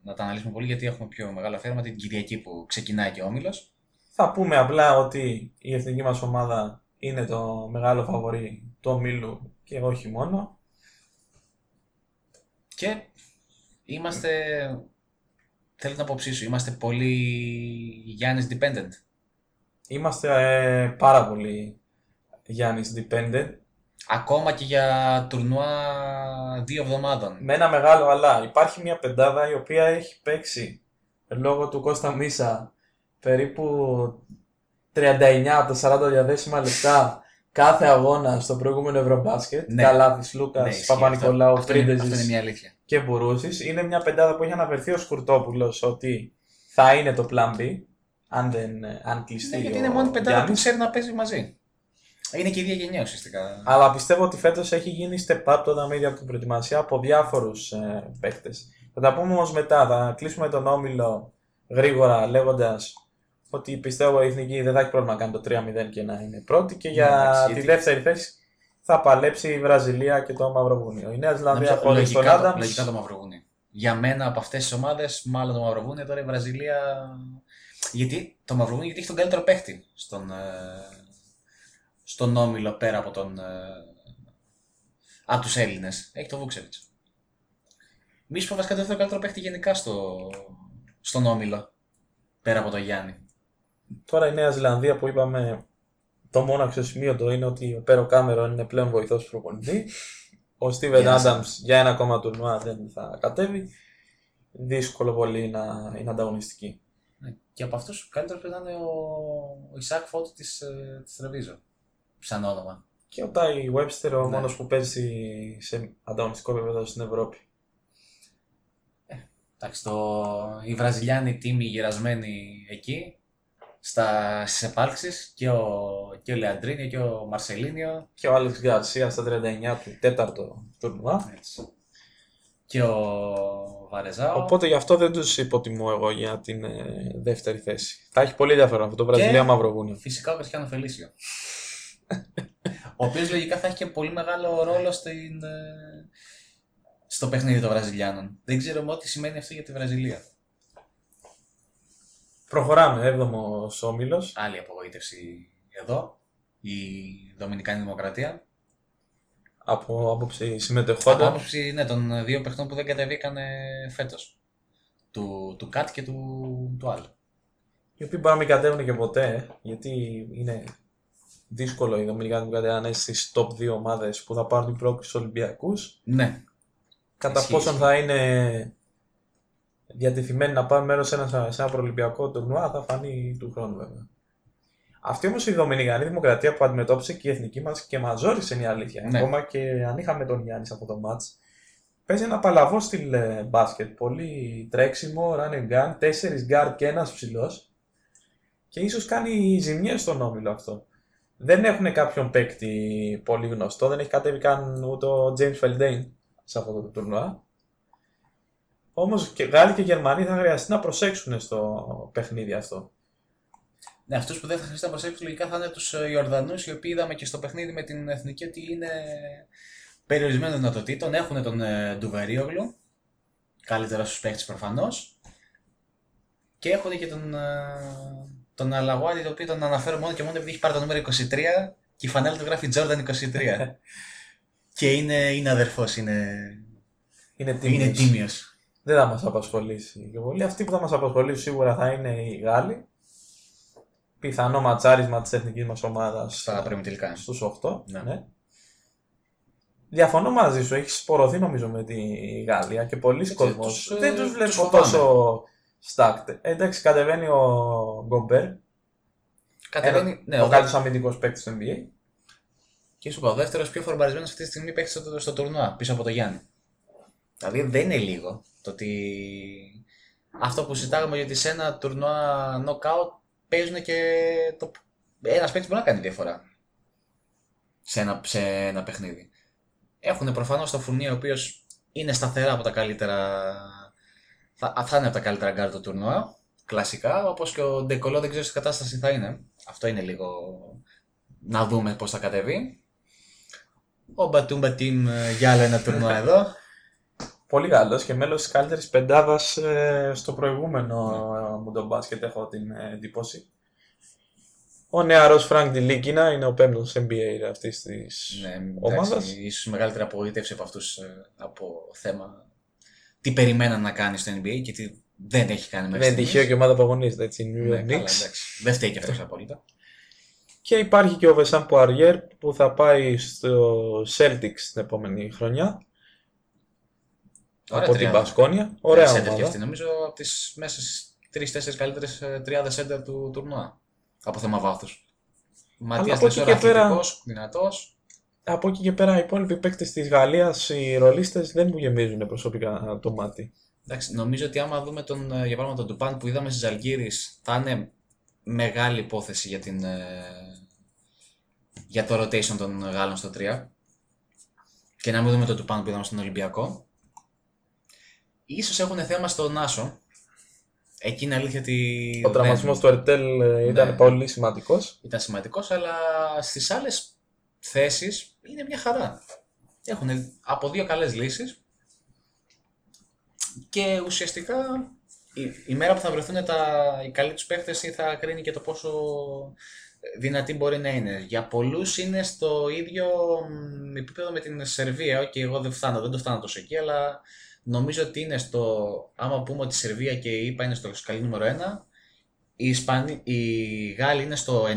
S3: να τα αναλύσουμε πολύ γιατί έχουμε πιο μεγάλο αφιέρωμα την Κυριακή που ξεκινάει και ο όμιλος.
S4: Θα πούμε απλά ότι η εθνική μας ομάδα είναι το μεγάλο φαβορή του ομίλου και όχι μόνο.
S3: Και είμαστε. Θέλω να αποψήσω, είμαστε πολύ Γιάννης dependent.
S4: Είμαστε ε, πάρα πολύ Γιάννης dependent.
S3: Ακόμα και για τουρνουά δύο εβδομάδων.
S4: Με ένα μεγάλο αλλά. Υπάρχει μια πεντάδα η οποία έχει παίξει λόγω του Κώστα Μίσα περίπου 39 από τα 40 διαδέσιμα λεπτά κάθε αγώνα στο προηγούμενο Ευρωμπάσκετ.
S3: Ναι.
S4: Καλάθης, Λούκας,
S3: Ναι, ισχύει
S4: Παπα-Νικολάου,
S3: αυτό. Αυτό είναι- Αυτό είναι
S4: Φρίντεζης
S3: μια αλήθεια.
S4: και Μπουρούσης. Είναι μια πεντάδα που έχει αναφερθεί ο Σκουρτόπουλος ότι θα είναι το Plan B αν, δεν, αν κλειστεί
S3: Ναι, γιατί
S4: ο
S3: είναι μόνη πεντάδα που
S4: Γιάννης.
S3: ξέρει να παίζει μαζί. Είναι και η ίδια γενιά ουσιαστικά.
S4: Αλλά πιστεύω ότι φέτος έχει γίνει step up το δαμίδι από την προετοιμασία από διάφορους ε, παίκτες. Θα τα πούμε όμως μετά. Θα κλείσουμε τον όμιλο γρήγορα λέγοντας ότι πιστεύω η εθνική δεν θα έχει πρόβλημα να κάνει το 3-0 και να είναι πρώτη. Και για
S3: Ναι, εντάξει,
S4: τη
S3: γιατί-
S4: δεύτερη θέση θα παλέψει η Βραζιλία και το Μαυροβούνιο. Η Νέα Ζηλανδία
S3: Νομίζω,
S4: χωρί τον
S3: λογικά, το,
S4: Άνταμς.
S3: λογικά το Μαυροβούνιο. Για μένα από αυτές τις ομάδες, μάλλον το Μαυροβούνιο, τώρα η Βραζιλία. Γιατί το Μαυροβούνιο γιατί έχει τον καλύτερο παίχτη στον, ε, στον όμιλο πέρα από τον. Ε, από τους Έλληνες. Έχει τον Βούξεβιτ. Μη σου πω βασικά το δεύτερο καλύτερο παίχτη γενικά στο, στον όμιλο. Πέρα από τον Γιάννη.
S4: Τώρα η Νέα Ζηλανδία που είπαμε το μόνο αξιοσημείωτο είναι ότι ο Πέρο Κάμερον είναι πλέον βοηθός του προπονητή. Ο Στίβεν
S3: Γεια σας.
S4: Άνταμ για ένα ακόμα τουρνουά δεν θα κατέβει. Δύσκολο πολύ να είναι ανταγωνιστική.
S3: Ναι. Και από αυτούς ο καλύτερος πρέπει να είναι ο, ο Ισάκ Φώτου της ε, της Τρεβίζο. Σαν όνομα.
S4: Και ο Τάι Webster ο
S3: Ναι.
S4: μόνος που παίζει σε ανταγωνιστικό επίπεδο στην Ευρώπη.
S3: Εντάξει, το... οι Βραζιλιάνοι τίμοι γυρασμένοι εκεί, στα... στις επάλξεις, και ο, και ο Λεαντρίνιο και ο Μαρσελίνιο,
S4: Και ο Άλεξ Γκαρσία στα 39 του τέταρτο τουρνουά.
S3: έτσι. και ο Βαρεζάο.
S4: Οπότε γι' αυτό δεν τους υποτιμώ εγώ για την ε, δεύτερη θέση. Θα έχει πολύ ενδιαφέρον αυτό το Βραζιλία Μαυροβούνιο.
S3: Φυσικά ο Κριστιανό Φελίσιο. ο οποίος λογικά θα έχει και πολύ μεγάλο ρόλο στην, ε, στο παιχνίδι των Βραζιλιάνων. Δεν ξέρω μόνο τι σημαίνει αυτό για τη Βραζιλία.
S4: Προχωράμε, 7ο όμιλος.
S3: Άλλη απογοήτευση εδώ, η Δομινικάνη Δημοκρατία.
S4: Από άποψη
S3: Από
S4: συμμετεχόντων.
S3: άποψη ναι, των δύο παιχτών που δεν κατεβήκαν φέτος. Του, του Κάτ και του, του Αλ.
S4: Οι οποίοι μπορεί να μην κατέβουν και ποτέ, ε, γιατί είναι δύσκολο η Δομινικάνη Δημοκρατία να είναι στις top 2 ομάδες που θα πάρουν την πρόκληση στους Ολυμπιακούς.
S3: Ναι.
S4: Κατά
S3: Ισχύει,
S4: πόσον
S3: ισχύει.
S4: θα είναι διατεθειμένοι να πάρουν μέρος σε ένα, σε ένα προολυμπιακό τουρνουά θα φανεί του χρόνου βέβαια. Αυτή όμως η Δομινικανή Δημοκρατία που αντιμετώπισε και η εθνική μας και μας ζόρισε είναι η αλήθεια.
S3: Ναι.
S4: Ακόμα και αν είχαμε τον Γιάννης από το match, παίζει ένα παλαβό στυλ ε, μπάσκετ. Πολύ τρέξιμο, run and gun, τέσσερις guard και ένας ψηλός. Και ίσως κάνει ζημιές στον όμιλο αυτό. Δεν έχουν κάποιον παίκτη πολύ γνωστό, δεν έχει κατέβει καν ούτε ο James Feldane σε αυτό το τουρνουά. Όμως και Γάλλοι και Γερμανοί θα χρειαστεί να προσέξουν στο παιχνίδι αυτό.
S3: Ναι, αυτούς που δεν θα χρειαστεί να προσέξουν λογικά θα είναι τους Ιορδανούς, οι οποίοι είδαμε και στο παιχνίδι με την εθνική ότι είναι περιορισμένων δυνατοτήτων. Έχουν τον ε, Ντουβερίογλου, καλύτερο στους παίχτε προφανώς. Και έχουν και τον, ε, τον Αλαγουάρη, το οποίο τον αναφέρω μόνο και μόνο επειδή έχει πάρει το νούμερο 23 και η φανέλα του γράφει Jordan 23. και είναι, είναι αδερφός, είναι,
S4: Είναι
S3: είναι
S4: τίμιος.
S3: τίμιος.
S4: Δεν θα μας απασχολήσει και πολύ. Αυτοί που θα μας απασχολήσουν σίγουρα θα είναι οι Γάλλοι. Πιθανό ματσάρισμα της εθνικής μας ομάδας
S3: Στα προημιτελικά.
S4: στους 8.
S3: Ναι.
S4: Ναι. Διαφωνώ μαζί σου, έχεις spoρωθεί νομίζω με τη Γαλλία και πολλοί κόσμοι
S3: τους, ε,
S4: δεν τους
S3: τους
S4: βλέπω
S3: φοβάμαι.
S4: τόσο stacked. Ε, εντάξει, κατεβαίνει ο Γκομπέρ,
S3: Κατεβαίνει, ναι,
S4: ο
S3: ο,
S4: καλύτερος αμυντικός παίκτης του NBA.
S3: και σου είπα, ο δεύτερος πιο φορμαρισμένος αυτή τη στιγμή παίχτης στο, στο τουρνουά, πίσω από το Γιάννη. Δηλαδή δεν είναι λίγο το ότι αυτό που συζητάγαμε ότι σε ένα τουρνουά knockout παίζουν και το... ένας παίκτης μπορεί να κάνει διαφορά σε ένα, σε ένα παιχνίδι. Έχουν προφανώς το Φουρνιέ ο οποίος είναι σταθερά από τα καλύτερα. Θα, θα είναι από τα καλύτερα γκαρντ του τουρνουά. Κλασικά, όπως και ο Ντεκολό δεν ξέρω τι κατάσταση θα είναι. Αυτό είναι λίγο να δούμε πώς θα κατεβεί. Ο Μπατούμπα Team ε, για άλλο ένα τουρνουά εδώ.
S4: Πολύ καλός και μέλος της καλύτερης πεντάδας στο προηγούμενο ε, μου τον μπάσκετ, έχω την ε, εντύπωση. Ο νεαρός Φρανκ Τιλίκινα είναι ο πέμπτος NBA αυτής της
S3: ναι,
S4: ομάδας.
S3: εντάξει, ίσως μεγαλύτερη απογοήτευση από αυτούς από θέμα τι περιμέναν να κάνει στο NBA και τι δεν έχει κάνει μέχρι
S4: Δεν είναι τυχαίο και ομάδα που αγωνίζεται έτσι. New
S3: Ναι,
S4: York
S3: καλά,
S4: Knicks.
S3: εντάξει. Δεν φταίει και αυτός απόλυτα.
S4: Και υπάρχει και ο Βεσάν Πουαριέρ που θα πάει στο Celtics την επόμενη χρονιά
S3: Ωραία
S4: από την
S3: τριάδα.
S4: Μπασκόνια. Ωραία
S3: Center και
S4: ομάδα.
S3: αυτή νομίζω από τις μέσα στι τρει-τέσσερι καλύτερε τριάδες center του τουρνουά. Από θέμα βάθους. Ματίας
S4: από εκεί
S3: Λεσόρας,
S4: και πέρα-
S3: αθλητικός, δυνατός.
S4: Από εκεί και πέρα οι υπόλοιποι παίκτες της Γαλλίας, οι ρολίστες, δεν μου γεμίζουν προσωπικά το μάτι.
S3: Εντάξει, νομίζω ότι άμα δούμε τον, ε, για παράδειγμα τον Τουπάν που είδαμε στις Αλγύρε, θα είναι μεγάλη υπόθεση για, την, ε, για το rotation των Γάλλων στο 3. Και να μην δούμε τον Τουπάν που είδαμε στον Ολυμπιακό. Ίσως έχουν θέμα στον Νάσο. Εκεί είναι αλήθεια ότι.
S4: Ο
S3: δεν-
S4: τραυματισμός του Ερτέλ ε, ήταν
S3: Ναι.
S4: πολύ σημαντικός.
S3: ήταν σημαντικός, αλλά στις άλλες θέσεις είναι μια χαρά. Έχουν από δύο καλές λύσεις και ουσιαστικά η, η μέρα που θα βρεθούν τα, οι καλοί τους παίχτε θα κρίνει και το πόσο δυνατή μπορεί να είναι. Για πολλούς είναι στο ίδιο μ, επίπεδο με την Σερβία. Και εγώ δεν φτάνω, δεν το φτάνω τόσο εκεί, αλλά νομίζω ότι είναι στο. Άμα πούμε ότι η Σερβία και η ΙΠΑ είναι στο σκαλί νούμερο 1, οι, Ισπανοί, οι Γάλλοι είναι στο 1,5,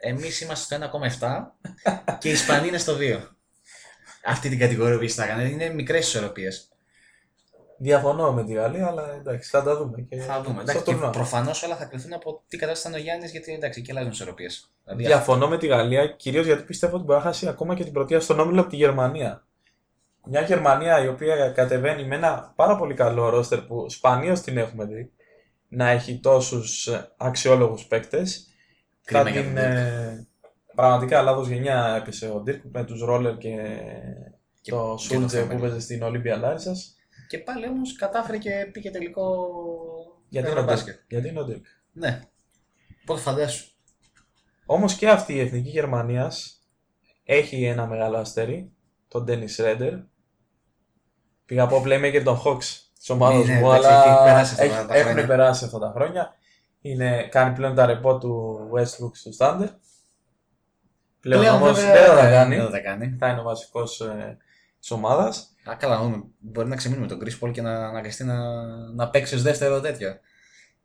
S3: εμείς είμαστε στο 1,7 και οι Ισπανοί είναι στο 2. Αυτή την κατηγορία θα έκανε. Είναι μικρές ισορροπίες.
S4: Διαφωνώ με τη Γαλλία, αλλά εντάξει, θα τα δούμε. Και
S3: Θα δούμε.
S4: στο
S3: Εντάξει, και
S4: τουρνουά.
S3: προφανώς όλα θα κρυφθούν από τι κατάσταση είναι ο Γιάννης, γιατί εντάξει, και αλλάζουν ισορροπίες. Δηλαδή,
S4: Διαφωνώ με τη Γαλλία, κυρίως γιατί πιστεύω ότι μπορεί να χάσει ακόμα και την πρωτεία στον όμιλο από τη Γερμανία. Μια Γερμανία η οποία κατεβαίνει με ένα πάρα πολύ καλό ρόστερ που σπανίως την έχουμε δει να έχει τόσους αξιόλογους παίκτες.
S3: Κρίμα
S4: Θα
S3: για
S4: την.
S3: τον Dirk.
S4: ε, πραγματικά λάθος γενιά έπεσε ο Ντύρκ με τους ρόλερ και,
S3: Και-
S4: το
S3: και το
S4: Σούλτζε
S3: Φέμελ.
S4: που παίζει στην Ολύμπια Λάρισας.
S3: Και πάλι όμως κατάφερε και πήγε τελικό.
S4: Γιατί είναι ο
S3: Ευρωμπάσκετ.
S4: Ντύρκ. Γιατί είναι ο Dirk.
S3: Ναι. Πότε φαντάσου.
S4: Όμως και αυτή η εθνική Γερμανίας έχει ένα μεγάλο αστέρι, τον Dennis Redder. Πήγα από playmaker των Hawks της ομάδας
S3: Ναι, ναι,
S4: μου,
S3: εντάξει,
S4: αλλά
S3: έχει περάσει αυτά
S4: έχει-
S3: τα
S4: έχουν
S3: χρόνια.
S4: περάσει αυτά τα χρόνια. Είναι, κάνει πλέον τα ρεπό του Westbrook στο Thunder. Πλέον, όμως
S3: βέβαια,
S4: δεν θα τα
S3: δεν
S4: κάνει.
S3: θα τα κάνει.
S4: Θα είναι ο βασικός ε, της ομάδας.
S3: Α, καλά, να δούμε. Μπορεί να ξεμείνουμε τον Chris Paul και να αναγκαστεί να, να παίξει ως δεύτερο τέτοιο.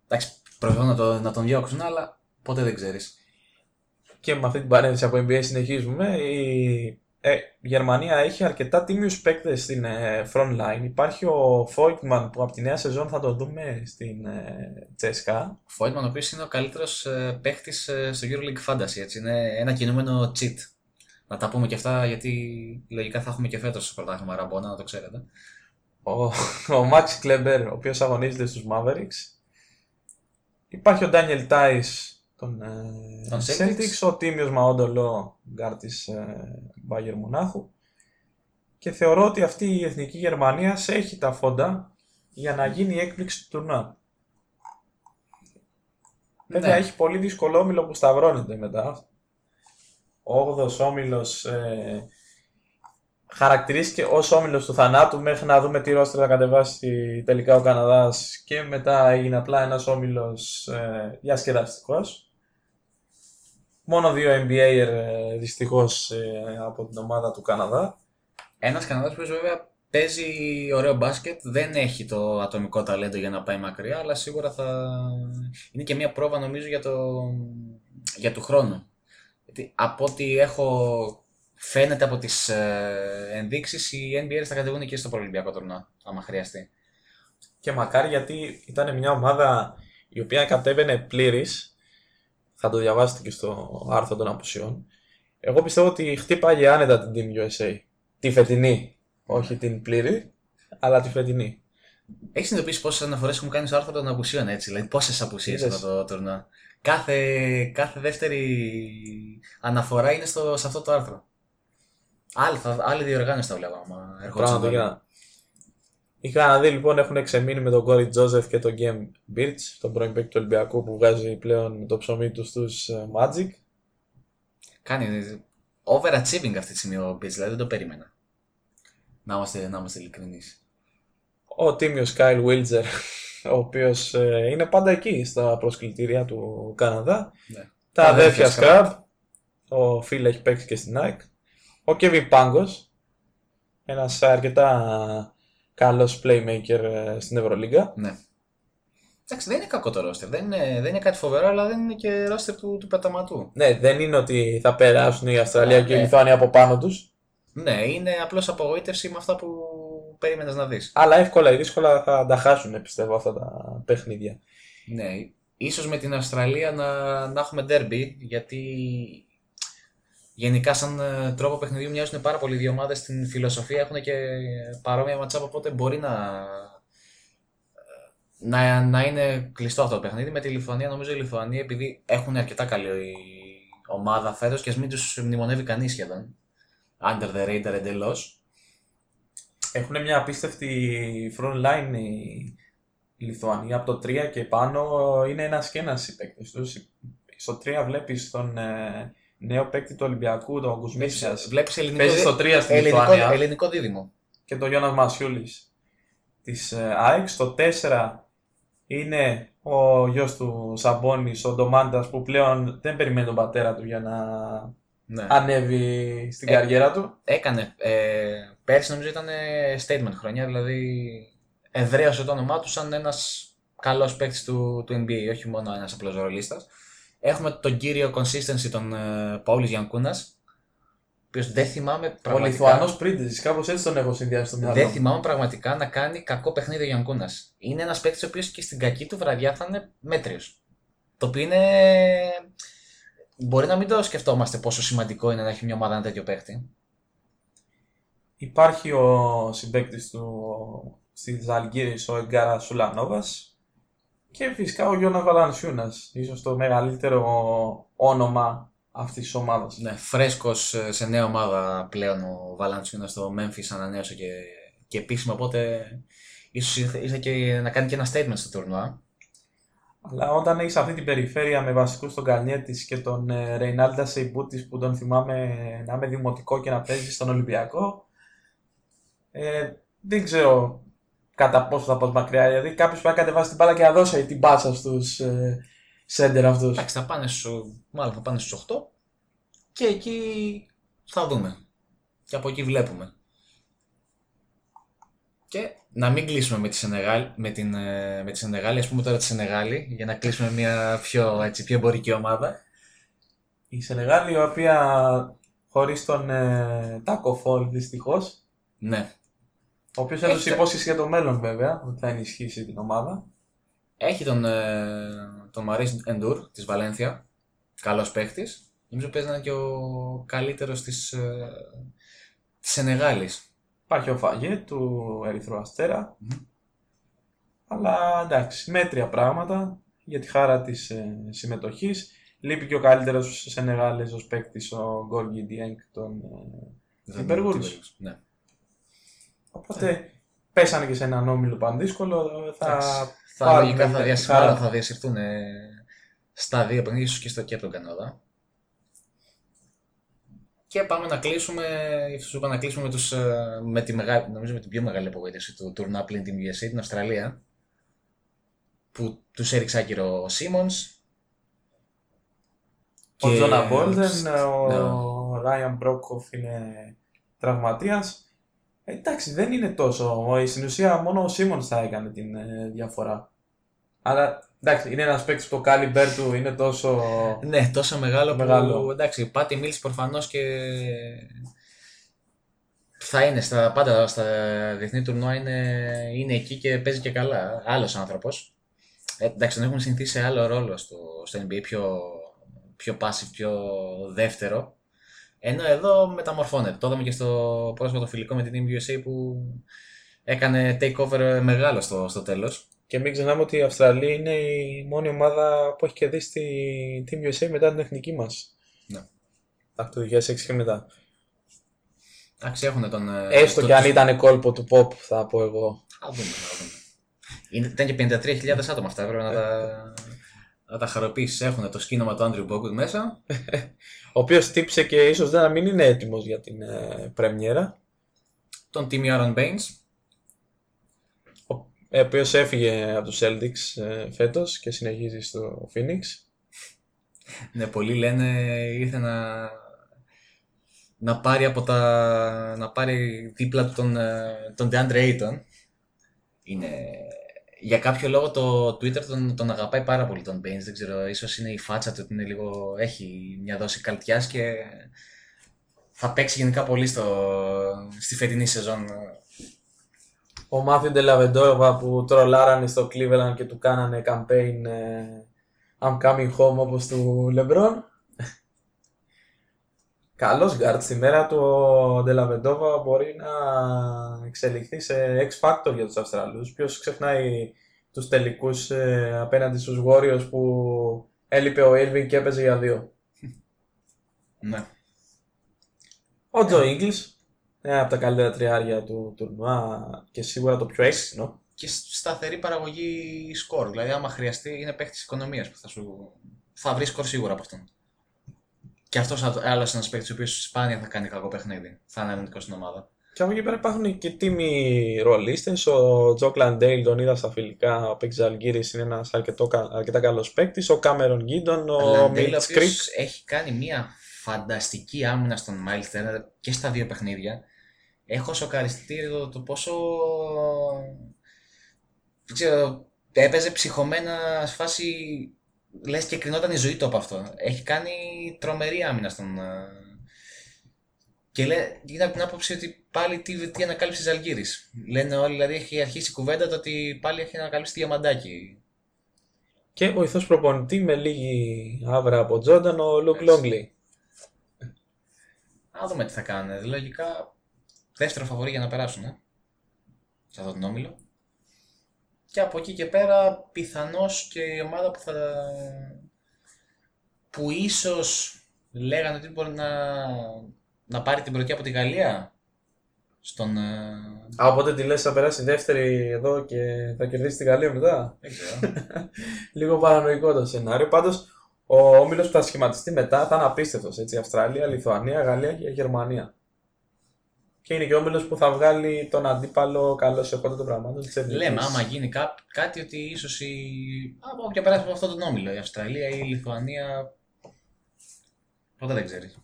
S3: Εντάξει, προσπαθούν να, το, να τον διώξουν, αλλά ποτέ δεν ξέρεις.
S4: Και με αυτή την παρένθεση από NBA συνεχίζουμε. Η ε, η Γερμανία έχει αρκετά τίμιους παίκτες στην ε, front line. Υπάρχει ο Φόιτμαν που από τη νέα σεζόν θα το δούμε στην ε, Τσέσκα.
S3: Ο Φόιτμαν, ο οποίος είναι ο καλύτερος ε, παίκτης, στο EuroLeague Fantasy. Έτσι. Είναι ένα κινούμενο cheat. Να τα πούμε και αυτά, γιατί λογικά θα έχουμε και φέτος στο πρωτάθλημα Ραμπόνα, να το ξέρετε.
S4: Ο, ο Μάξι Κλέμπερ, ο οποίος αγωνίζεται στους Mavericks. Υπάρχει ο Ντάνιελ Τάις των ε,
S3: Των
S4: Celtics.
S3: Celtics.
S4: ο Τίμιος Μαόντο Λο, γκαρντ της ε, Bayern Μονάχου. Και θεωρώ ότι αυτή η εθνική Γερμανία έχει τα φόντα για να γίνει η έκπληξη του τουρνουά. Βέβαια
S3: Ναι.
S4: έχει πολύ δύσκολο όμιλο που σταυρώνεται μετά. Ο 8ος όμιλος ε, χαρακτηρίστηκε ως όμιλος του θανάτου μέχρι να δούμε τι ρόστρα θα κατεβάσει τελικά ο Καναδάς και μετά έγινε απλά ένας όμιλος ε, διασκεδαστικός. Μόνο δύο NBA ε, δυστυχώς ε, από την ομάδα του Καναδά.
S3: Ένας Καναδάς που βέβαια παίζει ωραίο μπάσκετ, δεν έχει το ατομικό ταλέντο για να πάει μακριά, αλλά σίγουρα θα. είναι και μια πρόβα νομίζω για, το... για του χρόνου. Γιατί από ό,τι έχω. φαίνεται από τις ε, ενδείξεις, οι NBA θα κατεβούν και στο προελπιακό τουρνουά, άμα χρειαστεί.
S4: Και μακάρι γιατί ήταν μια ομάδα η οποία κατέβαινε πλήρης. Θα το διαβάσετε και στο άρθρο των απουσιών. Εγώ πιστεύω ότι χτύπαγε άνετα την Team USA. Τη φετινή. Όχι την πλήρη, αλλά τη φετινή.
S3: Έχεις συνειδητοποιήσει πόσες αναφορές έχουν κάνει στο άρθρο των απουσίων, έτσι. Δηλαδή, πόσες απουσίες
S4: Είδες.
S3: αυτό το τουρνουά; Κάθε, κάθε δεύτερη αναφορά είναι στο, σε αυτό το άρθρο. Άλλη, θα, άλλη διοργάνωση θα βλέπω. άμα ερχόντουσαν εδώ.
S4: Πραγματικά. Οι Καναδοί λοιπόν έχουν ξεμείνει με τον Κόρι Τζόζεφ και τον Γκέμ Μπίρτς, τον πρώην παίκτη του Ολυμπιακού που βγάζει πλέον το ψωμί τους στους Magic.
S3: Κάνει overachieving αυτή τη στιγμή ο Μπιτς, δηλαδή δεν το περίμενα. Να είμαστε, να είμαστε ειλικρινείς.
S4: Ο τίμιος Κάιλ Βίλτζερ, ο οποίος είναι πάντα εκεί στα προσκλητήρια του Καναδά.
S3: Ναι.
S4: Τα
S3: Τα
S4: αδέρφια
S3: αδέρφια
S4: Σκραμπ. Ο Φίλ έχει παίξει και στην ΑΕΚ. Ο Κέβιν Πάγκο. Ένας αρκετά καλός playmaker ε, στην Ευρωλίγκα.
S3: Ναι. Εντάξει, δεν είναι κακό το ρόστερ. Δεν είναι, δεν είναι κάτι φοβερό, αλλά δεν είναι και ρόστερ του, του πεταματού.
S4: Ναι, δεν είναι ότι θα περάσουν η Αυστραλία και η
S3: Ναι.
S4: Λιθουανία από πάνω τους.
S3: Ναι, είναι απλώς απογοήτευση με αυτά που περίμενες να δεις.
S4: Αλλά εύκολα ή δύσκολα θα τα χάσουν, πιστεύω, αυτά τα παιχνίδια.
S3: Ναι, ίσως με την Αυστραλία να, να έχουμε derby, γιατί γενικά σαν ε, τρόπο παιχνιδιού μοιάζουν πάρα πολύ δύο ομάδες στην φιλοσοφία, έχουν και παρόμοια ματσάπ, οπότε μπορεί να, να, να είναι κλειστό αυτό το παιχνίδι. Με τη Λιθουανία, νομίζω η Λιθουανία, επειδή έχουν αρκετά καλή ομάδα φέτος και ας μην τους μνημονεύει κανείς σχεδόν, under the radar εντελώς,
S4: Έχουν μια απίστευτη front line η η Λιθουανία από το 3 και πάνω είναι ένας και ένας οι παίκτες τους. Στο 3 βλέπεις τον ε, νέο παίκτη του Ολυμπιακού, τον Κουσμίσιας.
S3: βλέπεις ελληνικό,
S4: Παίζει στο 3 στην
S3: ελληνικό,
S4: Λιθουανία
S3: ελληνικό δίδυμο.
S4: και τον Γιώνας Μασιούλης της ε, ΑΕΚ. Στο 4 είναι ο γιος του Σαμπόνης, ο Ντομάντας που πλέον δεν περιμένει τον πατέρα του για να
S3: Ναι.
S4: ανέβει στην
S3: Ε,
S4: καριέρα του.
S3: Έκανε. Ε, πέρσι νομίζω ήταν ε, statement χρονιά, δηλαδή εδραίωσε το όνομά του σαν ένας καλός παίκτης του, του NBA, όχι μόνο ένας απλός ρολίστας. Έχουμε τον κύριο consistency τον ε, Παούλης Γιανκούνας, ο οποίος δεν θυμάμαι
S4: Ο
S3: πραγματικά,
S4: Λιθουανός Πρίντεζης, κάπως έτσι τον έχω συνδυάσει στο μυαλό
S3: δεν
S4: μου.
S3: θυμάμαι πραγματικά να κάνει κακό παιχνίδι ο Γιανκούνας. Είναι ένας παίκτης ο οποίος και στην κακή του βραδιά θα είναι μέτριος. Το οποίο είναι... Μπορεί να μην το σκεφτόμαστε πόσο σημαντικό είναι να έχει μια ομάδα ένα τέτοιο παίκτη.
S4: Υπάρχει ο συμπαίκτης του στη Ζαλγκύρης, ο Εγκάρας Σουλανόβας και φυσικά ο Γιώνα Βαλανσιούνας, ίσως το μεγαλύτερο όνομα αυτής της ομάδας.
S3: Ναι, φρέσκος ε, σε νέα ομάδα πλέον ο Βαλαντσιούνα στο Memphis ανανέωσε και, και επίσημα, οπότε ίσως ήρθε, ήρθε και να κάνει και ένα statement στο τουρνουά.
S4: Αλλά όταν έχεις αυτή την περιφέρεια με βασικούς τον Καλνιέτης και τον ε, Ρεϊνάλντα Σεϊμπούτης που τον θυμάμαι να είμαι δημοτικό και να παίζει στον Ολυμπιακό, ε, δεν ξέρω κατά πόσο θα πας μακριά. Δηλαδή κάποιος πρέπει να κατεβάσει την μπάλα και να δώσει την πάσα στους ε, σέντερ αυτούς.
S3: Εντάξει, θα πάνε στους, μάλλον θα πάνε στους 8 και εκεί θα δούμε. Και από εκεί βλέπουμε. Και να μην κλείσουμε με τη Σενεγάλη, με, την, ε, με τη Σενεγάλη, ας πούμε τώρα τη Σενεγάλη, για να κλείσουμε μια πιο, έτσι, πιο εμπορική ομάδα.
S4: Η Σενεγάλη, η οποία χωρίς τον ε, Τάκο Φόλ δυστυχώς,
S3: Ναι,
S4: ο οποίος έδωσε
S3: Έχει-
S4: υπόσχεση για το μέλλον βέβαια, ότι θα ενισχύσει την ομάδα.
S3: Έχει τον, ε, τον Μαρίς Εντούρ της Βαλένθια, καλός παίχτης. Νομίζω παίζει να είναι και ο καλύτερος της, ε, της Σενεγάλης.
S4: Υπάρχει ο Φαγέ του Ερυθρού Αστέρα.
S3: Μμμ.
S4: Αλλά εντάξει, μέτρια πράγματα για τη χάρα της ε, συμμετοχής. Λείπει και ο καλύτερος Σενεγάλεζος παίκτης, ο Γκόργι Διέγκ των... ε, Timberwolves.
S3: Ναι.
S4: Οπότε πέσανε και σε έναν όμιλο πανδύσκολο. Θα,
S3: Εντάξει, Θα,
S4: πάρουν
S3: λογικά
S4: με
S3: θα, διασ...
S4: χαρά.
S3: μάλλον θα διασυρθούν ε, στα δύο παιχνίδια, ίσως και στο και από τον Καναδά. Και πάμε να κλείσουμε, σου είπα να κλείσουμε με, τους, ε, με, τη μεγάλη, νομίζω με την πιο μεγάλη απογοήτευση του τουρνά πλην την USA, την Αυστραλία. Που τους έριξε άκυρο ο Σίμονς.
S4: Ο
S3: Και-
S4: Τζόνα Μπόλτεν,
S3: Ναι.
S4: ο Ράιαν Μπρόκοφ είναι τραυματίας. Ε, εντάξει, δεν είναι τόσο. Ο- Στην ουσία μόνο ο Σίμονς θα έκανε την ε, διαφορά. Αλλά εντάξει, είναι ένας παίκτης που το caliber του είναι τόσο.
S3: Ναι, τόσο μεγάλο,
S4: Μεγάλο.
S3: που εντάξει, Πάτι Μιλς προφανώς και θα είναι στα πάντα στα διεθνή τουρνουά είναι, είναι εκεί και παίζει και καλά. Άλλος άνθρωπος. Ε, εντάξει, τον έχουμε συνηθίσει σε άλλο ρόλο στο, στο NBA, πιο, πιο passive, πιο δεύτερο. Ενώ εδώ μεταμορφώνεται. Το είδαμε και στο πρόσφατο φιλικό με την Team USA που έκανε takeover μεγάλο στο, στο τέλος.
S4: Και μην ξεχνάμε ότι η Αυστραλία είναι η μόνη ομάδα που έχει κερδίσει τη Team USA μετά την εθνική μας.
S3: Ναι.
S4: Από το 2006 και μετά.
S3: Εντάξει, έχουν τον... ε,
S4: Έστω
S3: το-
S4: και αν ήταν κόλπο του pop, θα πω εγώ.
S3: Θα δούμε, θα δούμε. Είναι, ήταν και 53.000 άτομα αυτά, έπρεπε να τα, να τα χαροποιήσεις. Έχουν το σκήνομα του Άντριου Μπόκουτ μέσα.
S4: Ο οποίος τύψε και ίσως δεν να μην είναι έτοιμος για την ε, πρεμιέρα.
S3: Τον Timmy Aaron Baines.
S4: Ο ε, οποίος έφυγε από τους Celtics ε, φέτος και συνεχίζει στο Phoenix.
S3: Ναι, πολλοί λένε ήρθε να, να πάρει από τα, να πάρει δίπλα του τον, ε, τον DeAndre Ayton. Είναι, για κάποιο λόγο το Twitter τον, τον αγαπάει πάρα πολύ τον Baines. Δεν ξέρω, ίσως είναι η φάτσα του ότι είναι λίγο, έχει μια δόση καλτιάς και θα παίξει γενικά πολύ στο, στη φετινή σεζόν.
S4: Ο Μάθιου Ντελαβεντόβα που τρολάρανε στο Cleveland και του κάνανε campaign ε, I'm coming home όπως του LeBron. Καλός γκαρντ στη μέρα του ο Ντελαβεντόβα μπορεί να εξελιχθεί σε X Factor για τους Αυστραλούς. Ποιος ξεχνάει τους τελικούς ε, απέναντι στους Warriors που έλειπε ο Irving και έπαιζε για δύο.
S3: Ναι.
S4: Ο Τζο Ίγκλς, ένα από τα καλύτερα τριάρια του τουρνουά και σίγουρα το πιο έξυπνο.
S3: Και σταθερή παραγωγή σκορ. Δηλαδή, άμα χρειαστεί, είναι παίχτη οικονομίας που θα σου. θα βρει σκορ σίγουρα από αυτόν. Και αυτός άλλο ένας παίχτη ο οποίος σπάνια θα κάνει κακό παιχνίδι. Θα είναι αρνητικός στην ομάδα.
S4: Και από εκεί πέρα υπάρχουν και τίμοι ρολίστε. Ο Τζο Κλαντέιλ τον είδα στα φιλικά. Ο παίκτη Αλγύρη είναι ένας αρκετά καλός παίκτης. Ο Κάμερον Γκίντον, ο
S3: Λαντέιλ, ο
S4: Μίτ
S3: οποίος
S4: Κρίκ.
S3: έχει κάνει μια φανταστική άμυνα στον Miles Turner και στα δύο παιχνίδια. Έχω σοκαριστεί εδώ το πόσο. Δεν ξέρω, έπαιζε ψυχωμένα σε φάση. Λες και κρινόταν η ζωή του από αυτό. Έχει κάνει τρομερή άμυνα στον. ε, Και λέει, είναι από την άποψη ότι πάλι τι, τι ανακάλυψε Ζαλγίρη. Λένε όλοι, δηλαδή έχει αρχίσει η κουβέντα το ότι πάλι έχει ανακαλύψει διαμαντάκι.
S4: Και βοηθό προπονητή με λίγη άβρα από Τζόνταν, ο Λουκ
S3: Έτσι.
S4: Λόγκλι.
S3: Να δούμε τι θα κάνουν. Λογικά δεύτερο φαβορή για να περάσουν. Ε, σε αυτόν τον όμιλο. Και από εκεί και πέρα πιθανώς και η ομάδα που θα... που ίσως λέγανε ότι μπορεί να, να πάρει την πρωτιά από τη Γαλλία στον... ε,
S4: Α, οπότε τη λες θα περάσει δεύτερη εδώ και θα κερδίσει τη Γαλλία μετά;
S3: δεν ξέρω.
S4: Λίγο παρανοϊκό το σενάριο. Πάντως, ο όμιλος που θα σχηματιστεί μετά θα είναι απίστευτος. Έτσι, Αυστραλία, Λιθουανία, Γαλλία και Γερμανία. Και είναι και ο όμιλος που θα βγάλει τον αντίπαλο καλό σε των πραγμάτων της εθνικής.
S3: Λέμε άμα γίνει κά- κάτι ότι ίσως η... Από όποια περάσει από αυτόν τον όμιλο, η Αυστραλία ή η Λιθουανία... Ποτέ δεν ξέρεις.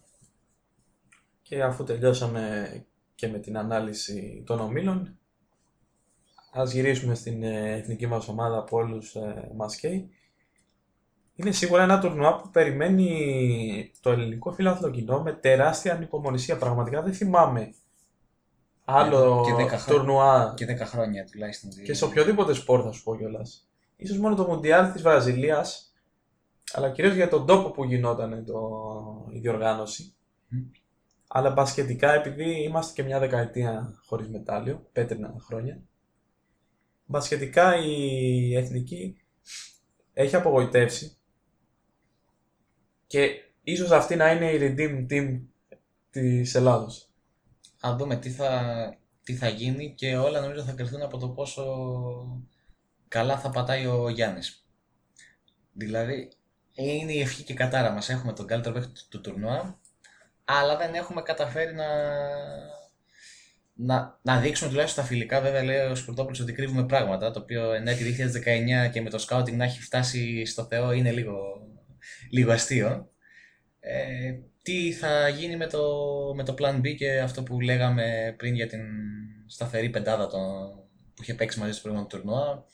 S4: Και αφού τελειώσαμε και με την ανάλυση των ομίλων, ας γυρίσουμε στην ε, εθνική μας ομάδα από όλους ε, μας καίει. Είναι σίγουρα ένα τουρνουά που περιμένει το ελληνικό φιλάθλο κοινό με τεράστια ανυπομονησία. Πραγματικά δεν θυμάμαι άλλο
S3: και δέκα χρόνια.
S4: τουρνουά
S3: Και 10 χρόνια τουλάχιστον.
S4: και σε οποιοδήποτε σπορ θα σου πω κιόλας. Ίσως μόνο το Μουντιάλ της Βραζιλίας, αλλά κυρίως για τον τόπο που γινόταν το, η διοργάνωση.
S3: Μμ.
S4: Αλλά μπασκετικά, επειδή είμαστε και μια δεκαετία χωρίς μετάλλιο, πέτρινα χρόνια, μπασκετικά η εθνική έχει απογοητεύσει και ίσως αυτή να είναι η redeem team της Ελλάδος.
S3: Αν δούμε τι θα, τι θα γίνει και όλα νομίζω θα κρυφθούν από το πόσο καλά θα πατάει ο Γιάννης. Δηλαδή, είναι η ευχή και η κατάρα μας. Έχουμε τον καλύτερο παίκτη του, του τουρνουά, αλλά δεν έχουμε καταφέρει να, να, να δείξουμε τουλάχιστον στα φιλικά. Βέβαια, λέει ο Σπουρτόπουλος ότι κρύβουμε πράγματα, το οποίο εν έτη 2019 και με το scouting να έχει φτάσει στο Θεό είναι λίγο, λίγο αστείο. Ε, τι θα γίνει με το, με το Plan B και αυτό που λέγαμε πριν για την σταθερή πεντάδα τον, που είχε παίξει μαζί στο προηγούμενο τουρνουά.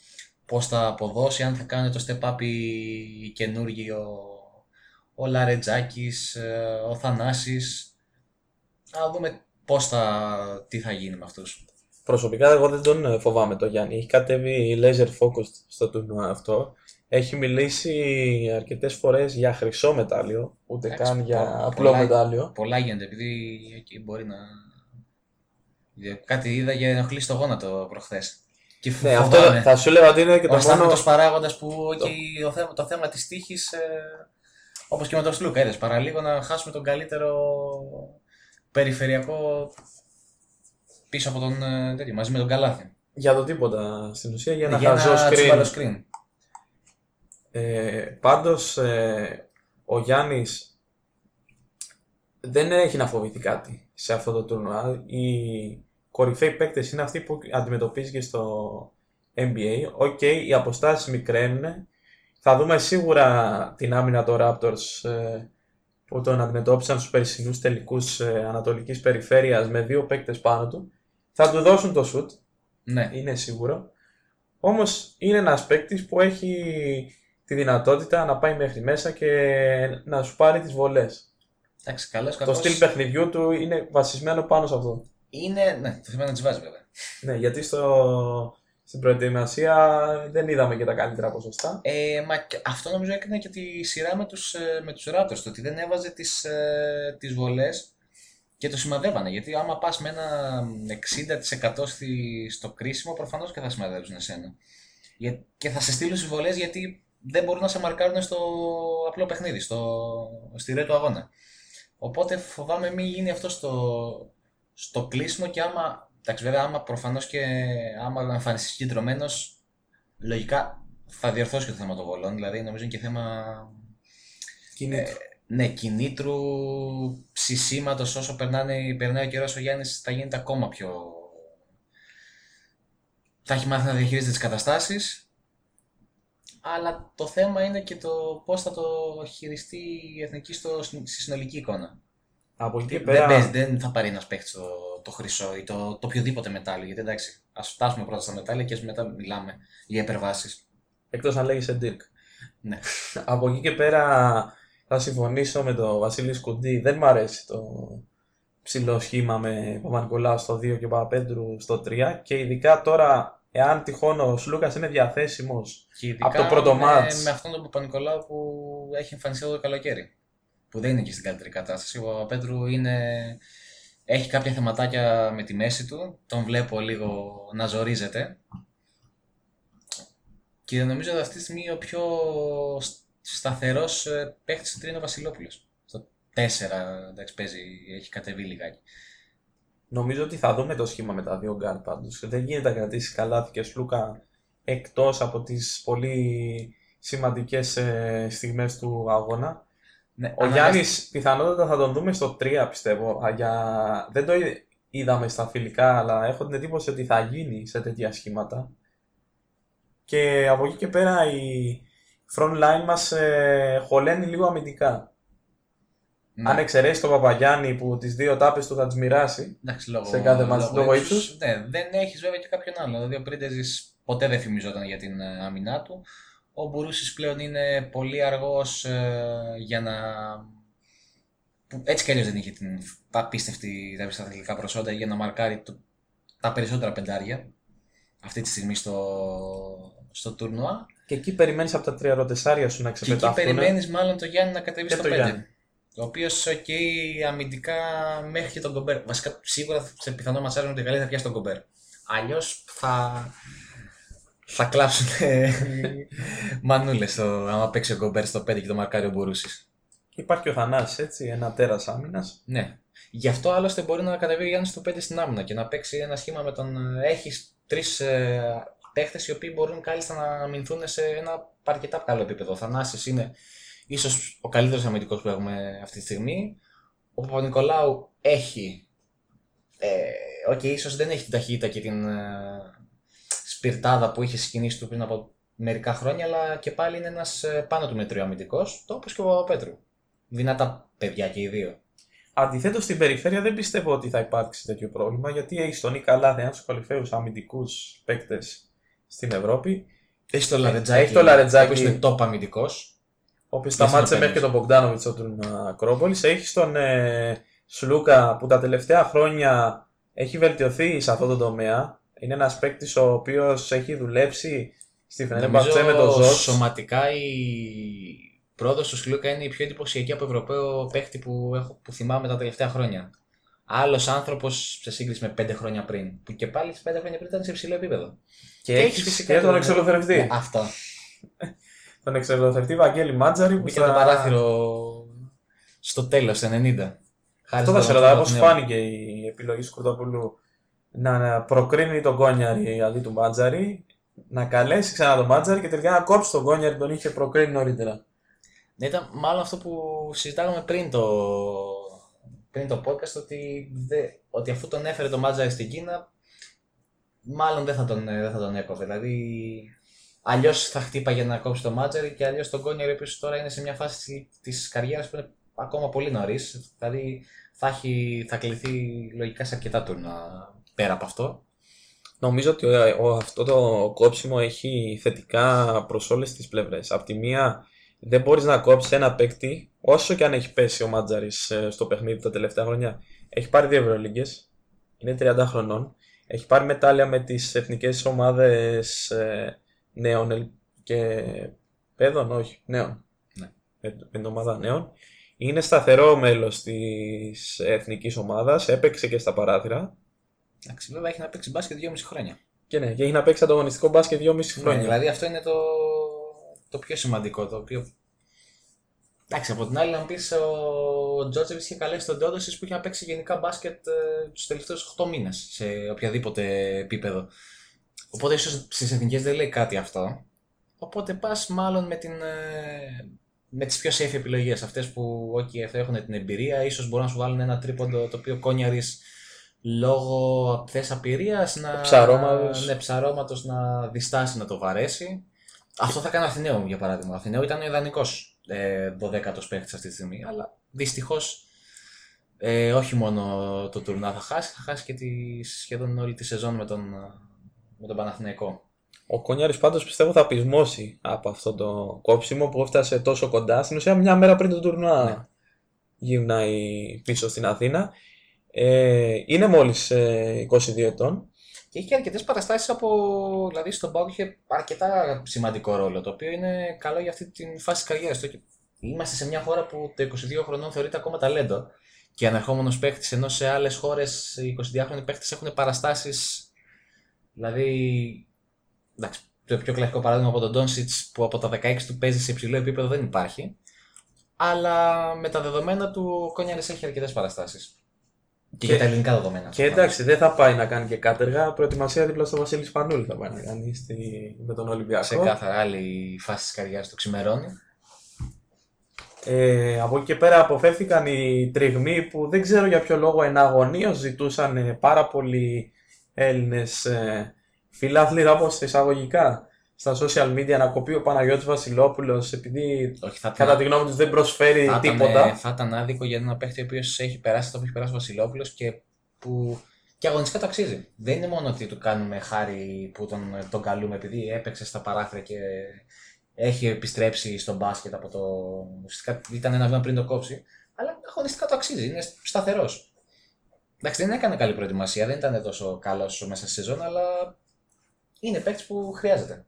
S3: Πώς θα αποδώσει, αν θα κάνει το step up οι καινούργοι, ο, ο Λαρετζάκης, ε, ο Θανάσης. Να δούμε πώς θα, τι θα γίνει με αυτούς.
S4: Προσωπικά εγώ δεν τον ε, φοβάμαι το Γιάννη. Έχει κατέβει laser focused στο τουρνουά αυτό. Έχει μιλήσει αρκετές φορές για χρυσό μετάλλιο, ούτε
S3: Εντάξει,
S4: καν για
S3: πο-
S4: απλό
S3: πολλά-
S4: μετάλλιο.
S3: Πολλά γίνονται, επειδή εκεί μπορεί να... Ε, Κάτι είδα για ενοχλεί στο γόνατο προχθές. Και
S4: Ναι,
S3: φοβάμαι.
S4: αυτό θα σου έλεγα ότι είναι και
S3: Ο
S4: το μόνο.
S3: αστάθμητος παράγοντας που εκεί το θέμα, το θέμα της τύχης, ε, όπως και με τον Σλούκα, είδες, παραλίγο να χάσουμε τον καλύτερο περιφερειακό πίσω από τον ε, τέτοιο, μαζί με τον Καλάθι.
S4: Για το τίποτα στην ουσία, για ένα
S3: Για
S4: χαζό
S3: τσιμπαλό
S4: screen.
S3: screen.
S4: Ε, πάντως ε, ο Γιάννης δεν έχει να φοβηθεί κάτι σε αυτό το τουρνουά. Οι κορυφαίοι παίκτες είναι αυτοί που αντιμετωπίζει και στο NBA. OK, οι αποστάσεις μικραίνουν. Θα δούμε σίγουρα την άμυνα των Raptors ε, που τον αντιμετώπισαν στους περσινούς τελικούς ε, Ανατολικής Περιφέρειας με δύο παίκτες πάνω του. Θα του δώσουν το shoot
S3: Ναι,
S4: είναι σίγουρο. Όμως είναι ένας παίκτης που έχει τη δυνατότητα να πάει μέχρι μέσα και να σου πάρει τις βολές.
S3: εντάξει, καλός,
S4: Το
S3: κακός.
S4: στυλ παιχνιδιού του είναι βασισμένο πάνω σε αυτό.
S3: Είναι, ναι, το θέμα είναι να τις βάζει βέβαια.
S4: Ναι, γιατί στο, στην προετοιμασία δεν είδαμε και τα καλύτερα ποσοστά.
S3: Ε, μα και αυτό νομίζω έκρινε και τη σειρά με τους, ε, με τους Raptors, το ότι δεν έβαζε τις, ε, τις βολές και το σημαδεύανε. Γιατί άμα πας με ένα 60% στη, στο κρίσιμο, προφανώς και θα σημαδεύουν εσένα. Για- Και θα σε στείλουν στις βολές γιατί δεν μπορούν να σε μαρκάρουν στο απλό παιχνίδι, στο, στη ρε του αγώνα. Οπότε φοβάμαι μην γίνει αυτό στο, στο κλείσιμο και άμα, εντάξει βέβαια άμα προφανώς και άμα εμφανιστείς συγκεντρωμένος, λογικά θα διορθώσει και το θέμα των βολών, δηλαδή νομίζω είναι και θέμα
S4: Κινήτρου.
S3: ναι, κινήτρου, ψησίματος όσο περνάνε, περνάει ο καιρός ο Γιάννης θα γίνεται ακόμα πιο... Θα έχει μάθει να διαχειρίζεται τις καταστάσεις, αλλά το θέμα είναι και το πώς θα το χειριστεί η Εθνική στο, στη συνολική εικόνα.
S4: Από εκεί και
S3: Δεν,
S4: πέρα,
S3: παίζει, δεν θα πάρει ένας παίχτης το, το χρυσό ή το, το οποιοδήποτε μετάλλιο, γιατί εντάξει, ας φτάσουμε πρώτα στα μετάλλια και ας μετά μιλάμε για υπερβάσεις.
S4: εκτός αν λέγεσαι Dirk.
S3: Ναι.
S4: Από εκεί και πέρα θα συμφωνήσω με τον Βασίλης Σκουντή. Δεν μ' αρέσει το ψηλό σχήμα με Παπα-Νικολάου στο 2 και Παπαπέτρου στο 3 και ειδικά τώρα εάν τυχόν ο Σλούκας είναι διαθέσιμος
S3: Και ειδικά
S4: Από το πρώτο
S3: με,
S4: μάτς.
S3: με αυτόν τον Παπα-Νικολάου που έχει εμφανιστεί εδώ το καλοκαίρι. Που δεν είναι και στην καλύτερη κατάσταση. Ο Παπαπέτρου είναι... έχει κάποια θεματάκια με τη μέση του. Τον βλέπω λίγο να ζορίζεται. Και νομίζω ότι αυτή τη στιγμή ο πιο σταθερός παίκτης του είναι ο Βασιλόπουλος. Στο 4 εντάξει, παίζει, έχει κατεβεί λιγάκι.
S4: Νομίζω ότι θα δούμε το σχήμα με τα δύο γκαρντ πάντως. Δεν γίνεται να κρατήσεις Καλάθη και Σλούκα εκτός από τις πολύ σημαντικές ε, στιγμές του αγώνα.
S3: Ναι,
S4: Ο
S3: αναγκασ-
S4: Γιάννης πιθανότατα θα τον δούμε στο 3 πιστεύω. Α, Για... Δεν το είδ- είδαμε στα φιλικά αλλά έχω την εντύπωση ότι θα γίνει σε τέτοια σχήματα. Και από εκεί και πέρα η front line μας ε, χωλαίνει λίγο αμυντικά.
S3: Ναι.
S4: Αν εξαιρέσεις τον Παπαγιάννη που τις δύο τάπες του θα τις μοιράσει,
S3: Εντάξει, λόγω,
S4: σε κάθε μάτς, λόγω ύψους.
S3: Ναι, δεν έχεις βέβαια και κάποιον άλλο. Δηλαδή, ο Πρίντεζης ποτέ δεν φημιζόταν για την ε, άμυνά του. Ο Μπουρούσης πλέον είναι πολύ αργός για να. που έτσι κι αλλιώς δεν είχε την απίστευτη τα πισταθλητικά προσόντα για να μαρκάρει το- τα περισσότερα πεντάρια αυτή τη στιγμή στο, στο τουρνουά.
S4: Και εκεί περιμένεις από τα τριαροτεσσάρια σου να
S3: Και εκεί
S4: ξεπεταχθούν.
S3: περιμένεις μάλλον το Γιάννη να κατεβεί
S4: Και
S3: στο
S4: το
S3: 5.
S4: Γιάννη.
S3: Ο οποίος, οκ, αμυντικά μέχρι και τον Γκομπέρ. Βασικά, σίγουρα σε πιθανό ματσάριο με την Γαλλία θα πιάσει τον Γκομπέρ. Αλλιώς θα. θα κλάψουν μανούλες άμα παίξει ο Γκομπέρ στο 5 και το μαρκάρει ο Μπουρούσης.
S4: Υπάρχει και ο Θανάσης, έτσι, ένα τέρας άμυνας.
S3: Ναι. Γι' αυτό άλλωστε μπορεί να κατεβεί ο Γιάννης στο 5 στην άμυνα και να παίξει ένα σχήμα με τον. Έχεις τρεις ε, παίχτες οι οποίοι μπορούν κάλλιστα να αμυνθούν σε ένα αρκετά καλό επίπεδο. Ο Θανάσης είναι ίσως ο καλύτερος αμυντικός που έχουμε αυτή τη στιγμή. Ο Παπα-Νικολάου έχει. Ε, okay, ίσως δεν έχει την ταχύτητα και την ε, σπιρτάδα που είχε σκηνήσει του πριν από μερικά χρόνια, αλλά και πάλι είναι ένας πάνω του μετρίου αμυντικός, το όπως και ο Παπαπέτρου. Δυνατά παιδιά και οι δύο.
S4: Αντιθέτως στην περιφέρεια δεν πιστεύω ότι θα υπάρξει τέτοιο πρόβλημα γιατί έχει τον Ικαλάδε, ένας από τους κορυφαίους αμυντικούς παίκτες στην Ευρώπη.
S3: Έχει το Λαρετζάκη.
S4: Έχει το Λαρετζάκη.
S3: που είναι top αμυντικός.
S4: Ο οποίο σταμάτησε μέχρι και τον Μπογκδάνοβιτς από την Ακρόπολης. Έχεις τον ε, Σλούκα που τα τελευταία χρόνια έχει βελτιωθεί σε αυτό το τομέα. Είναι ένας παίκτης ο οποίος έχει δουλέψει στη Φενέρμπαχτσε με τον Ζωτς.
S3: Σωματικά η πρόοδος του Σλούκα είναι η πιο εντυπωσιακή από Ευρωπαίο παίκτη που, έχω, που θυμάμαι τα τελευταία χρόνια. Άλλος άνθρωπος σε σύγκριση με πέντε χρόνια πριν. Που και πάλι σε πέντε χρόνια πριν ήταν σε υψηλό επίπεδο.
S4: Και, έχεις φυσικά και τον εξολοθερευτή.
S3: Ναι, αυτό.
S4: Τον εξολοθερευτή Βαγγέλη Μάτζαρη.
S3: Μπήκε το παράθυρο στο τέλος, 90.
S4: Αυτό θα σε ρωτάω, πώς φάνηκε η επιλογή του Κουρτοπούλου να προκρίνει τον Κόνιαρη αντί του Μάτζαρη, να καλέσει ξανά τον Μάτζαρη και τελικά να κόψει τον Κόνιαρη τον είχε προκρίνει νωρίτερα.
S3: Ναι, ήταν μάλλον αυτό που συζητάγαμε πριν το, πριν το podcast ότι, δε, ότι αφού τον έφερε τον Μάτζαρη στην Κίνα μάλλον δεν θα τον, δεν θα τον έκοβε. Δηλαδή αλλιώς θα χτύπαγε να κόψει τον Μάτζαρη και αλλιώς τον Κόνιαρη ο τώρα είναι σε μια φάση της καριέρας που είναι ακόμα πολύ νωρίς. Δηλαδή θα, έχει, θα κληθεί λογικά σε αρκετά τουρνά πέρα από αυτό.
S4: Νομίζω ότι ο, αυτό το κόψιμο έχει θετικά προς όλες τις πλευρές. Απ' τη μία, δεν μπορείς να κόψεις ένα παίκτη, όσο και αν έχει πέσει ο Μάτζαρης ε, στο παιχνίδι τα τελευταία χρόνια. Έχει πάρει δύο Ευρωλίγκες, είναι 30 χρονών. Έχει πάρει μετάλλια με τις εθνικές ομάδες ε, νέων και παιδών, όχι, νέων.
S3: Ναι.
S4: Με, με την ομάδα νέων. Είναι σταθερό μέλος της εθνικής ομάδας, έπαιξε και στα παράθυρα.
S3: Εντάξει, βέβαια έχει να παίξει μπάσκετ 2,5 χρόνια.
S4: Και ναι, και έχει να παίξει ανταγωνιστικό μπάσκετ 2,5 χρόνια.
S3: Ναι, δηλαδή αυτό είναι το, το πιο σημαντικό. Το οποίο... Εντάξει, από την άλλη, να μου πεις ο Τζότζεβι είχε καλέσει τον Τόντοση που είχε να παίξει γενικά μπάσκετ ε, τους τελευταίους 8 μήνες σε οποιαδήποτε επίπεδο. Οπότε ίσως στις εθνικές δεν λέει κάτι αυτό. Οπότε πας μάλλον με, την, ε, με τις πιο safe επιλογές, αυτές που okay, θα έχουν την εμπειρία, ίσως μπορούν να σου βάλουν ένα τρίποντο το οποίο κόνιαρης λόγω θες απειρίας να,
S4: Ψαρώματος.
S3: ναι, ψαρώματος να διστάσει να το βαρέσει. Αυτό θα κάνει ο Αθηναίο για παράδειγμα. Ο Αθηναίο ήταν ο ιδανικός ε, 12ο παίχτης αυτή τη στιγμή, αλλά δυστυχώς ε, όχι μόνο το τουρνά θα χάσει, θα χάσει και τη, σχεδόν όλη τη σεζόν με τον, με τον Παναθηναϊκό.
S4: Ο Κονιάρης πάντως πιστεύω θα πεισμώσει από αυτό το κόψιμο που έφτασε τόσο κοντά. Στην ουσία μια μέρα πριν το τουρνουά
S3: Ναι.
S4: γυρνάει πίσω στην Αθήνα. Ε, είναι μόλις ε, 22 ετών.
S3: Και έχει και αρκετές παραστάσεις από. Δηλαδή στον Πάο είχε αρκετά σημαντικό ρόλο, το οποίο είναι καλό για αυτή τη φάση της καριέρας του. Είμαστε σε μια χώρα που το 22 χρονών θεωρείται ακόμα ταλέντο και ανερχόμενος παίχτης, ενώ σε άλλες χώρες οι 22χρονοι παίχτες έχουν παραστάσεις. Δηλαδή. Εντάξει, το πιο κλασικό παράδειγμα από τον Ντόνσιτς που από τα 16 του παίζει σε υψηλό επίπεδο δεν υπάρχει. Αλλά με τα δεδομένα του ο Κόνιαρης έχει αρκετές παραστάσεις. Και,
S4: Και-
S3: για τα ελληνικά δεδομένα.
S4: Και εντάξει, δεν θα πάει να κάνει και κάτεργα. Προετοιμασία δίπλα στο Βασίλης Σπανούλη θα πάει να κάνει στη... με τον Ολυμπιακό.
S3: Σε κάθε άλλη φάση της καριέρας του ξημερώνει.
S4: Ε, από εκεί και πέρα αποφεύθηκαν οι τριγμοί που δεν ξέρω για ποιο λόγο εναγωνίως ζητούσαν ε, πάρα πολλοί Έλληνες ε, φιλάθλοι όπως εισαγωγικά στα social media να κοπεί ο Παναγιώτης Βασιλόπουλος επειδή
S3: Όχι, θα
S4: κατά τη γνώμη τους δεν προσφέρει
S3: θα ήταν,
S4: τίποτα.
S3: ε, θα ήταν άδικο για ένα παίχτη ο οποίος έχει περάσει το που έχει περάσει ο Βασιλόπουλος και που και αγωνιστικά το αξίζει. Δεν είναι μόνο ότι του κάνουμε χάρη που τον, τον καλούμε επειδή έπαιξε στα παράθυρα και έχει επιστρέψει στο μπάσκετ από το. Ουσιαστικά ήταν ένα βήμα πριν το κόψει. Αλλά αγωνιστικά το αξίζει. Είναι σταθερός. Εντάξει, δεν έκανε καλή προετοιμασία, δεν ήταν τόσο καλό μέσα στη σεζόν, αλλά είναι παίκτης που χρειάζεται.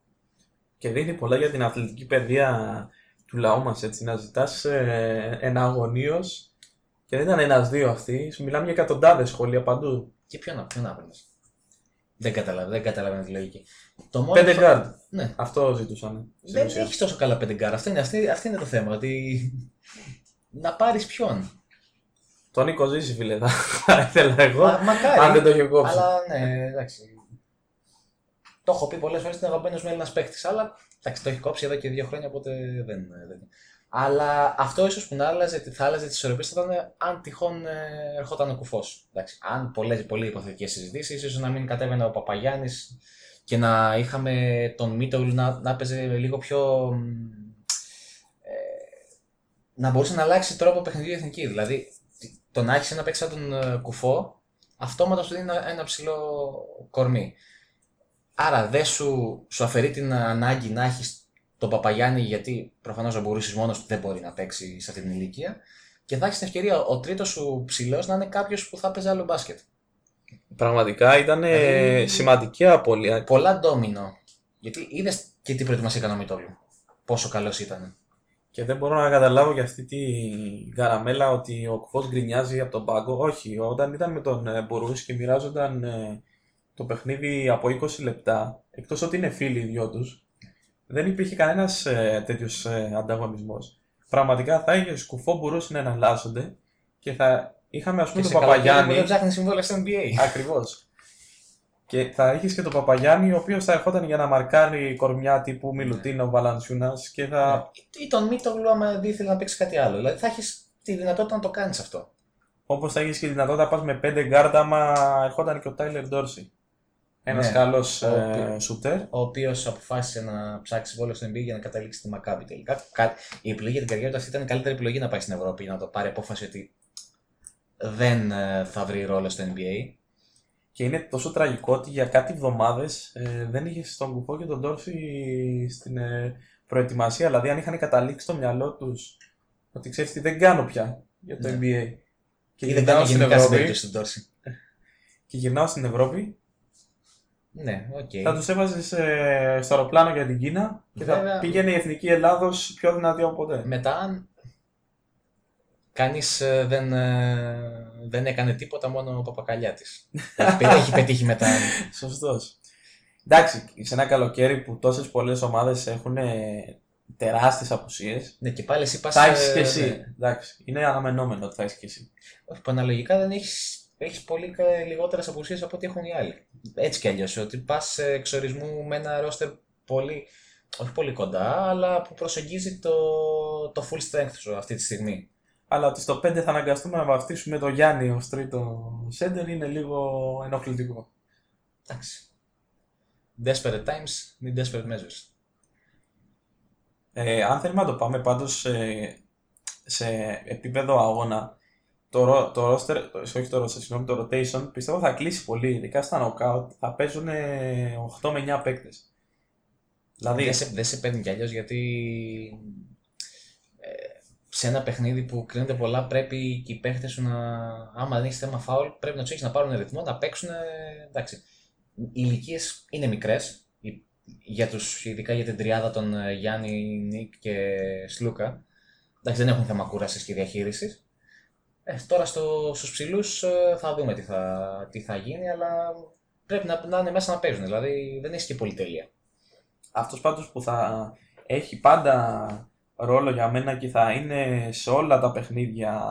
S4: Και δείχνει πολλά για την αθλητική παιδεία του λαού μας έτσι να ζητάς ε, εναγωνίως και δεν ήταν ένας-δύο αυτοί, σου μιλάμε για εκατοντάδες σχόλια παντού.
S3: Και ποιον, ποιον άπλωνε. Δεν καταλαβαίνω, δεν καταλαβαίνω τη λογική. Το μόνο
S4: Πέντε
S3: που-
S4: γκαρντ,
S3: Ναι.
S4: αυτό ζητούσαν. στην
S3: Δεν
S4: ουσία.
S3: έχεις τόσο καλά πέντε γκαρντ. Αυτό είναι, αυτή, αυτή είναι το θέμα. Ότι να πάρεις ποιον.
S4: Τον Νίκο Ζήση, φίλε, θα θα ήθελα εγώ.
S3: Μα, μακάρι.
S4: αν δεν το είχε κόψει.
S3: Αλλά ναι, εντάξει. Το έχω πει πολλές φορές ότι είναι αγαπημένο μου Έλληνα παίχτη. Αλλά εντάξει, το έχει κόψει εδώ και δύο χρόνια, οπότε δεν. δεν. Αλλά αυτό ίσως που να άλλαζε, θα άλλαζε τις ισορροπίες θα ήταν αν τυχόν ε, ερχόταν ο κουφός. Αν πολλές, πολύ υποθετικές συζητήσεις, ίσως να μην κατέβαινε ο Παπαγιάννης και να είχαμε τον Μίτογλου να, να παίζει λίγο πιο. μ, Ε, να μπορούσε να αλλάξει τρόπο παιχνιδιού η εθνική. Δηλαδή, το να έχεις ένα παίκτη σαν τον ε, κουφό, αυτόματα σου δίνει ένα, ένα ψηλό κορμί. Άρα δεν σου, σου αφαιρεί την ανάγκη να έχεις τον Παπαγιάννη, γιατί προφανώς ο Μπορούση μόνος του δεν μπορεί να παίξει σε αυτή την ηλικία. Και θα έχεις την ευκαιρία ο τρίτος σου ψηλός να είναι κάποιος που θα παίζει άλλο μπάσκετ.
S4: Πραγματικά ήταν ε,
S3: Δηλαδή-
S4: σημαντική απώλεια.
S3: Πολλά ντόμινο. Γιατί είδες και τι προετοιμασία έκανε ο Μητόγλου. Πόσο καλός ήταν.
S4: Και δεν μπορώ να καταλάβω για αυτή τη καραμέλα ότι ο Κουφός γκρινιάζει από τον πάγκο. Όχι, όταν ήταν με τον ε, Μπουρούση και μοιράζονταν ε, το παιχνίδι από 20 λεπτά, εκτός ότι είναι φίλοι οι δυο τους, δεν υπήρχε κανένας ε, τέτοιος ε, ανταγωνισμός. Πραγματικά θα είχε Κουφό Μπουρούση να εναλλάσσονται και θα είχαμε ας πούμε
S3: Και
S4: τον
S3: σε καλοκαίρι που
S4: Παπαγιάννη.
S3: δεν ψάχνει συμβόλαια στο NBA.
S4: Ακριβώς. Και θα είχε και τον Παπαγιάννη, ο οποίος θα ερχόταν για να μαρκάρει κορμιά τύπου Μιλουτίνο, Βαλανσιούνα και θα.
S3: Ή τον Μήτογλου, άμα δεν ήθελε να παίξει κάτι άλλο. Δηλαδή θα έχεις τη δυνατότητα να το κάνεις αυτό.
S4: Όπως θα είχε και τη δυνατότητα να πας με πέντε γκάρτα, άμα ερχόταν και ο Τάιλερ Ντόρσι. Ένας
S3: Ναι.
S4: καλός
S3: Ο
S4: ε,
S3: οποίος-
S4: σουτέρ.
S3: Ο οποίος αποφάσισε να ψάξει συμβόλαιο στο NBA για να καταλήξει στη Μακάμπη τελικά. Κα- Η επιλογή για την καριέρα του αυτή ήταν η καλύτερη επιλογή να πάει στην Ευρώπη, να το πάρει απόφαση ότι δεν ε, θα βρει ρόλο στο NBA.
S4: Και είναι τόσο τραγικό ότι για κάτι εβδομάδες δεν είχες τον Κουφό και τον Ντόρσι στην ε, προετοιμασία. Δηλαδή, αν είχαν καταλήξει στο μυαλό τους ότι ξέρεις τι δεν κάνω πια για το
S3: Ναι.
S4: NBA. Και
S3: Ή δεν
S4: γυρνάω
S3: κάνει
S4: στην
S3: γενικά στην
S4: Ευρώπη.
S3: περίπτωση του Ντόρσι.
S4: Και γυρνάω στην Ευρώπη
S3: Ναι, οκ.
S4: Θα τους έβαζες στο αεροπλάνο για την Κίνα και θα
S3: Βέβαια.
S4: πήγαινε η εθνική Ελλάδος πιο δυνατή από ποτέ.
S3: Μετά, αν κανεί δεν, ε, δεν έκανε τίποτα, μόνο ο Παπακαλιάτη. έχει, πε- έχει πετύχει μετά.
S4: Σωστός. Εντάξει, σε ένα καλοκαίρι που τόσες πολλές ομάδες έχουν τεράστιες απουσίες.
S3: Ναι, και πάλι εσύ πας...
S4: Θα έχεις
S3: ε,
S4: και εσύ.
S3: ναι.
S4: Εντάξει, είναι αναμενόμενο ότι θα έχεις και εσύ.
S3: Όχι, που αναλογικά δεν έχεις, έχεις πολύ κα- λιγότερες απουσίες από ό,τι έχουν οι άλλοι. Έτσι κι αλλιώς, ότι πας ε, εξορισμού με ένα ρόστερ πολύ, όχι πολύ κοντά, αλλά που προσεγγίζει το, το full strength σου αυτή τη στιγμή.
S4: Αλλά ότι στο 5 θα αναγκαστούμε να βαφτίσουμε το Γιάννη ως τρίτο σέντερ είναι λίγο ενοχλητικό.
S3: Εντάξει. Desperate times need desperate measures.
S4: Ε, αν θέλουμε να το πάμε πάντως ε, σε επίπεδο αγώνα, το, ρο- το roster, το, όχι το roster, συγγνώμη, το rotation πιστεύω θα κλείσει πολύ, ειδικά στα knockout θα παίζουν ε, 8 με 9 παίκτες. Δηλαδή,
S3: Δεν σε, δεν σε παίρνει κι αλλιώς γιατί ε, σε ένα παιχνίδι που κρίνεται πολλά πρέπει και οι παίχτες σου να, άμα δεν έχεις θέμα φάουλ, πρέπει να τους έχεις να πάρουν ρυθμό, να παίξουν, ε, εντάξει. Οι ηλικίες είναι μικρές, οι- για τους, ειδικά για την τριάδα των ε, Γιάννη, Νίκ και Σλούκα. Εντάξει, δεν έχουν θέμα κούρασης και διαχείρισης. Ε, τώρα στο, στους ψηλούς ε, θα δούμε τι θα, τι θα γίνει, αλλά πρέπει να, να είναι μέσα να παίζουν, δηλαδή δεν έχει και πολυτέλεια.
S4: αυτός πάντως που θα έχει πάντα ρόλο για μένα και θα είναι σε όλα τα παιχνίδια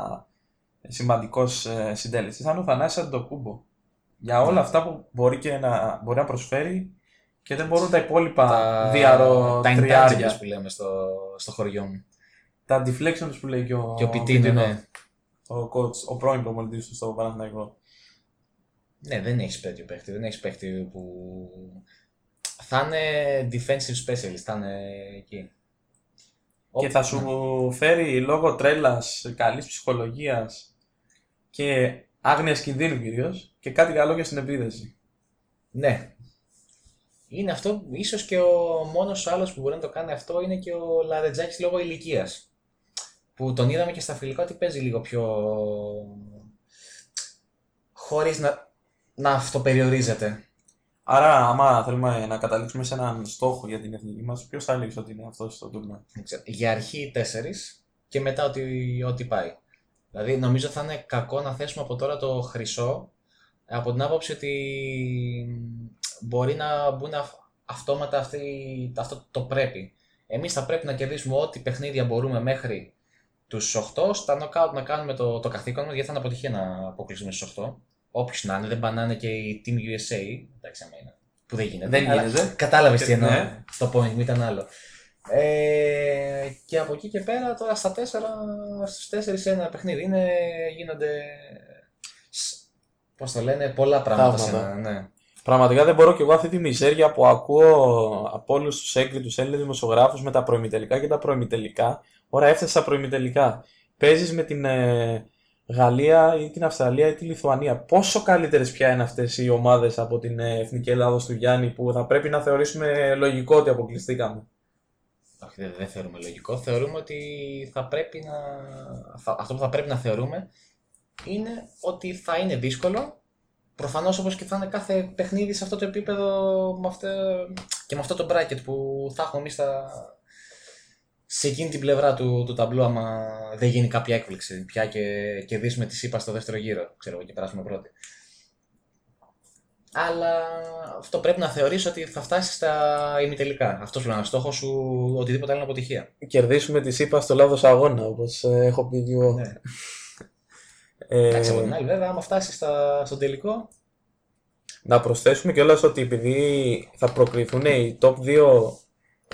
S4: σημαντικός ε, συντέλεστης θα είναι ο Θανάσης Αντοκούμπο. Για όλα
S3: Ναι.
S4: αυτά που μπορεί, και να, μπορεί να προσφέρει και δεν μπορούν τα υπόλοιπα
S3: τα,
S4: διαρρο
S3: τα
S4: τριάρια.
S3: intangibles που λέμε στο, στο χωριό μου.
S4: Τα deflections που λέει και ο,
S3: και ο Πιτίνο,
S4: Πιτίνο,
S3: ναι.
S4: ο, coach, ο πρώην προπονητής του στο Παναθηναϊκό.
S3: Ναι, δεν έχεις τέτοιο παίχτη. Δεν έχεις παίχτη που θα είναι defensive specialist, θα είναι εκεί.
S4: Και θα σου φέρει λόγω τρέλας, καλής ψυχολογίας και άγνοιας κινδύνου κυρίως και κάτι καλό για στην επίδεση.
S3: Ναι. Είναι αυτό, ίσως και ο μόνος άλλος που μπορεί να το κάνει αυτό είναι και ο Λαρετζάκης λόγω ηλικίας. Που τον είδαμε και στα φιλικά ότι παίζει λίγο πιο... χωρίς να, να αυτοπεριορίζεται.
S4: Άρα, άμα θέλουμε να καταλήξουμε σε έναν στόχο για την εθνική μας, ποιος θα έλεγε ότι είναι αυτός στο τουρνά.
S3: Δεν ξέρω. Για αρχή τέσσερις και μετά ό,τι, ό,τι πάει. Δηλαδή νομίζω θα είναι κακό να θέσουμε από τώρα το χρυσό από την άποψη ότι μπορεί να μπουν αυ- αυτόματα αυτή, αυτό το πρέπει. Εμείς θα πρέπει να κερδίσουμε ό,τι παιχνίδια μπορούμε μέχρι τους 8 στα knockout να κάνουμε το, το καθήκον μας γιατί θα είναι αποτυχία να αποκλείσουμε στους 8. Όποιος να είναι, δεν πανάνε και η Team USA. Εντάξει, άμα είναι. Που δεν γίνεται.
S4: Δεν
S3: αλλά
S4: γίνεται.
S3: Κατάλαβες τι εννοώ.
S4: Ναι.
S3: Το point μου ήταν άλλο. Ε, και από εκεί και πέρα τώρα στα 4, στους 4 σε ένα παιχνίδι είναι, γίνονται, σ- πώς το λένε, πολλά πράγματα σε
S4: Θαύματα.
S3: ένα, ναι.
S4: Πραγματικά δεν μπορώ και εγώ αυτή τη μιζέρια που ακούω από όλους τους έγκριτου Έλληνες δημοσιογράφους με τα προημιτελικά και τα προημιτελικά. Ωραία, έφτασε στα προημιτελικά. Παίζεις με την ε, Γαλλία ή την Αυστραλία ή τη Λιθουανία. Πόσο καλύτερες πια είναι αυτές οι ομάδες από την ε, εθνική Ελλάδα του Γιάννη που θα πρέπει να θεωρήσουμε λογικό ότι αποκλειστήκαμε;
S3: Όχι, δεν, δεν θεωρούμε λογικό. Θεωρούμε ότι θα πρέπει να. θα- αυτό που θα πρέπει να θεωρούμε είναι ότι θα είναι δύσκολο. Προφανώς όπως και θα είναι κάθε παιχνίδι σε αυτό το επίπεδο με αυτό, και με αυτό το bracket που θα έχουμε εμείς στα... σε εκείνη την πλευρά του, του ταμπλού, άμα δεν γίνει κάποια έκπληξη πια και κερδίσουμε τη ΣΥΠΑ στο δεύτερο γύρο, ξέρω εγώ, και περάσουμε πρώτοι. Αλλά αυτό πρέπει να θεωρείς ότι θα φτάσεις στα ημιτελικά. Αυτός πρέπει να είναι στόχος σου, οτιδήποτε άλλο είναι αποτυχία.
S4: Κερδίσουμε τη ΣΥΠΑ στο λάθος αγώνα, όπως έχω πει και εγώ.
S3: Ναι.
S4: Ε,
S3: Εντάξει, από την άλλη, βέβαια, άμα φτάσεις στα, στον τελικό,
S4: Να προσθέσουμε κιόλας ότι επειδή θα προκριθούν οι top 2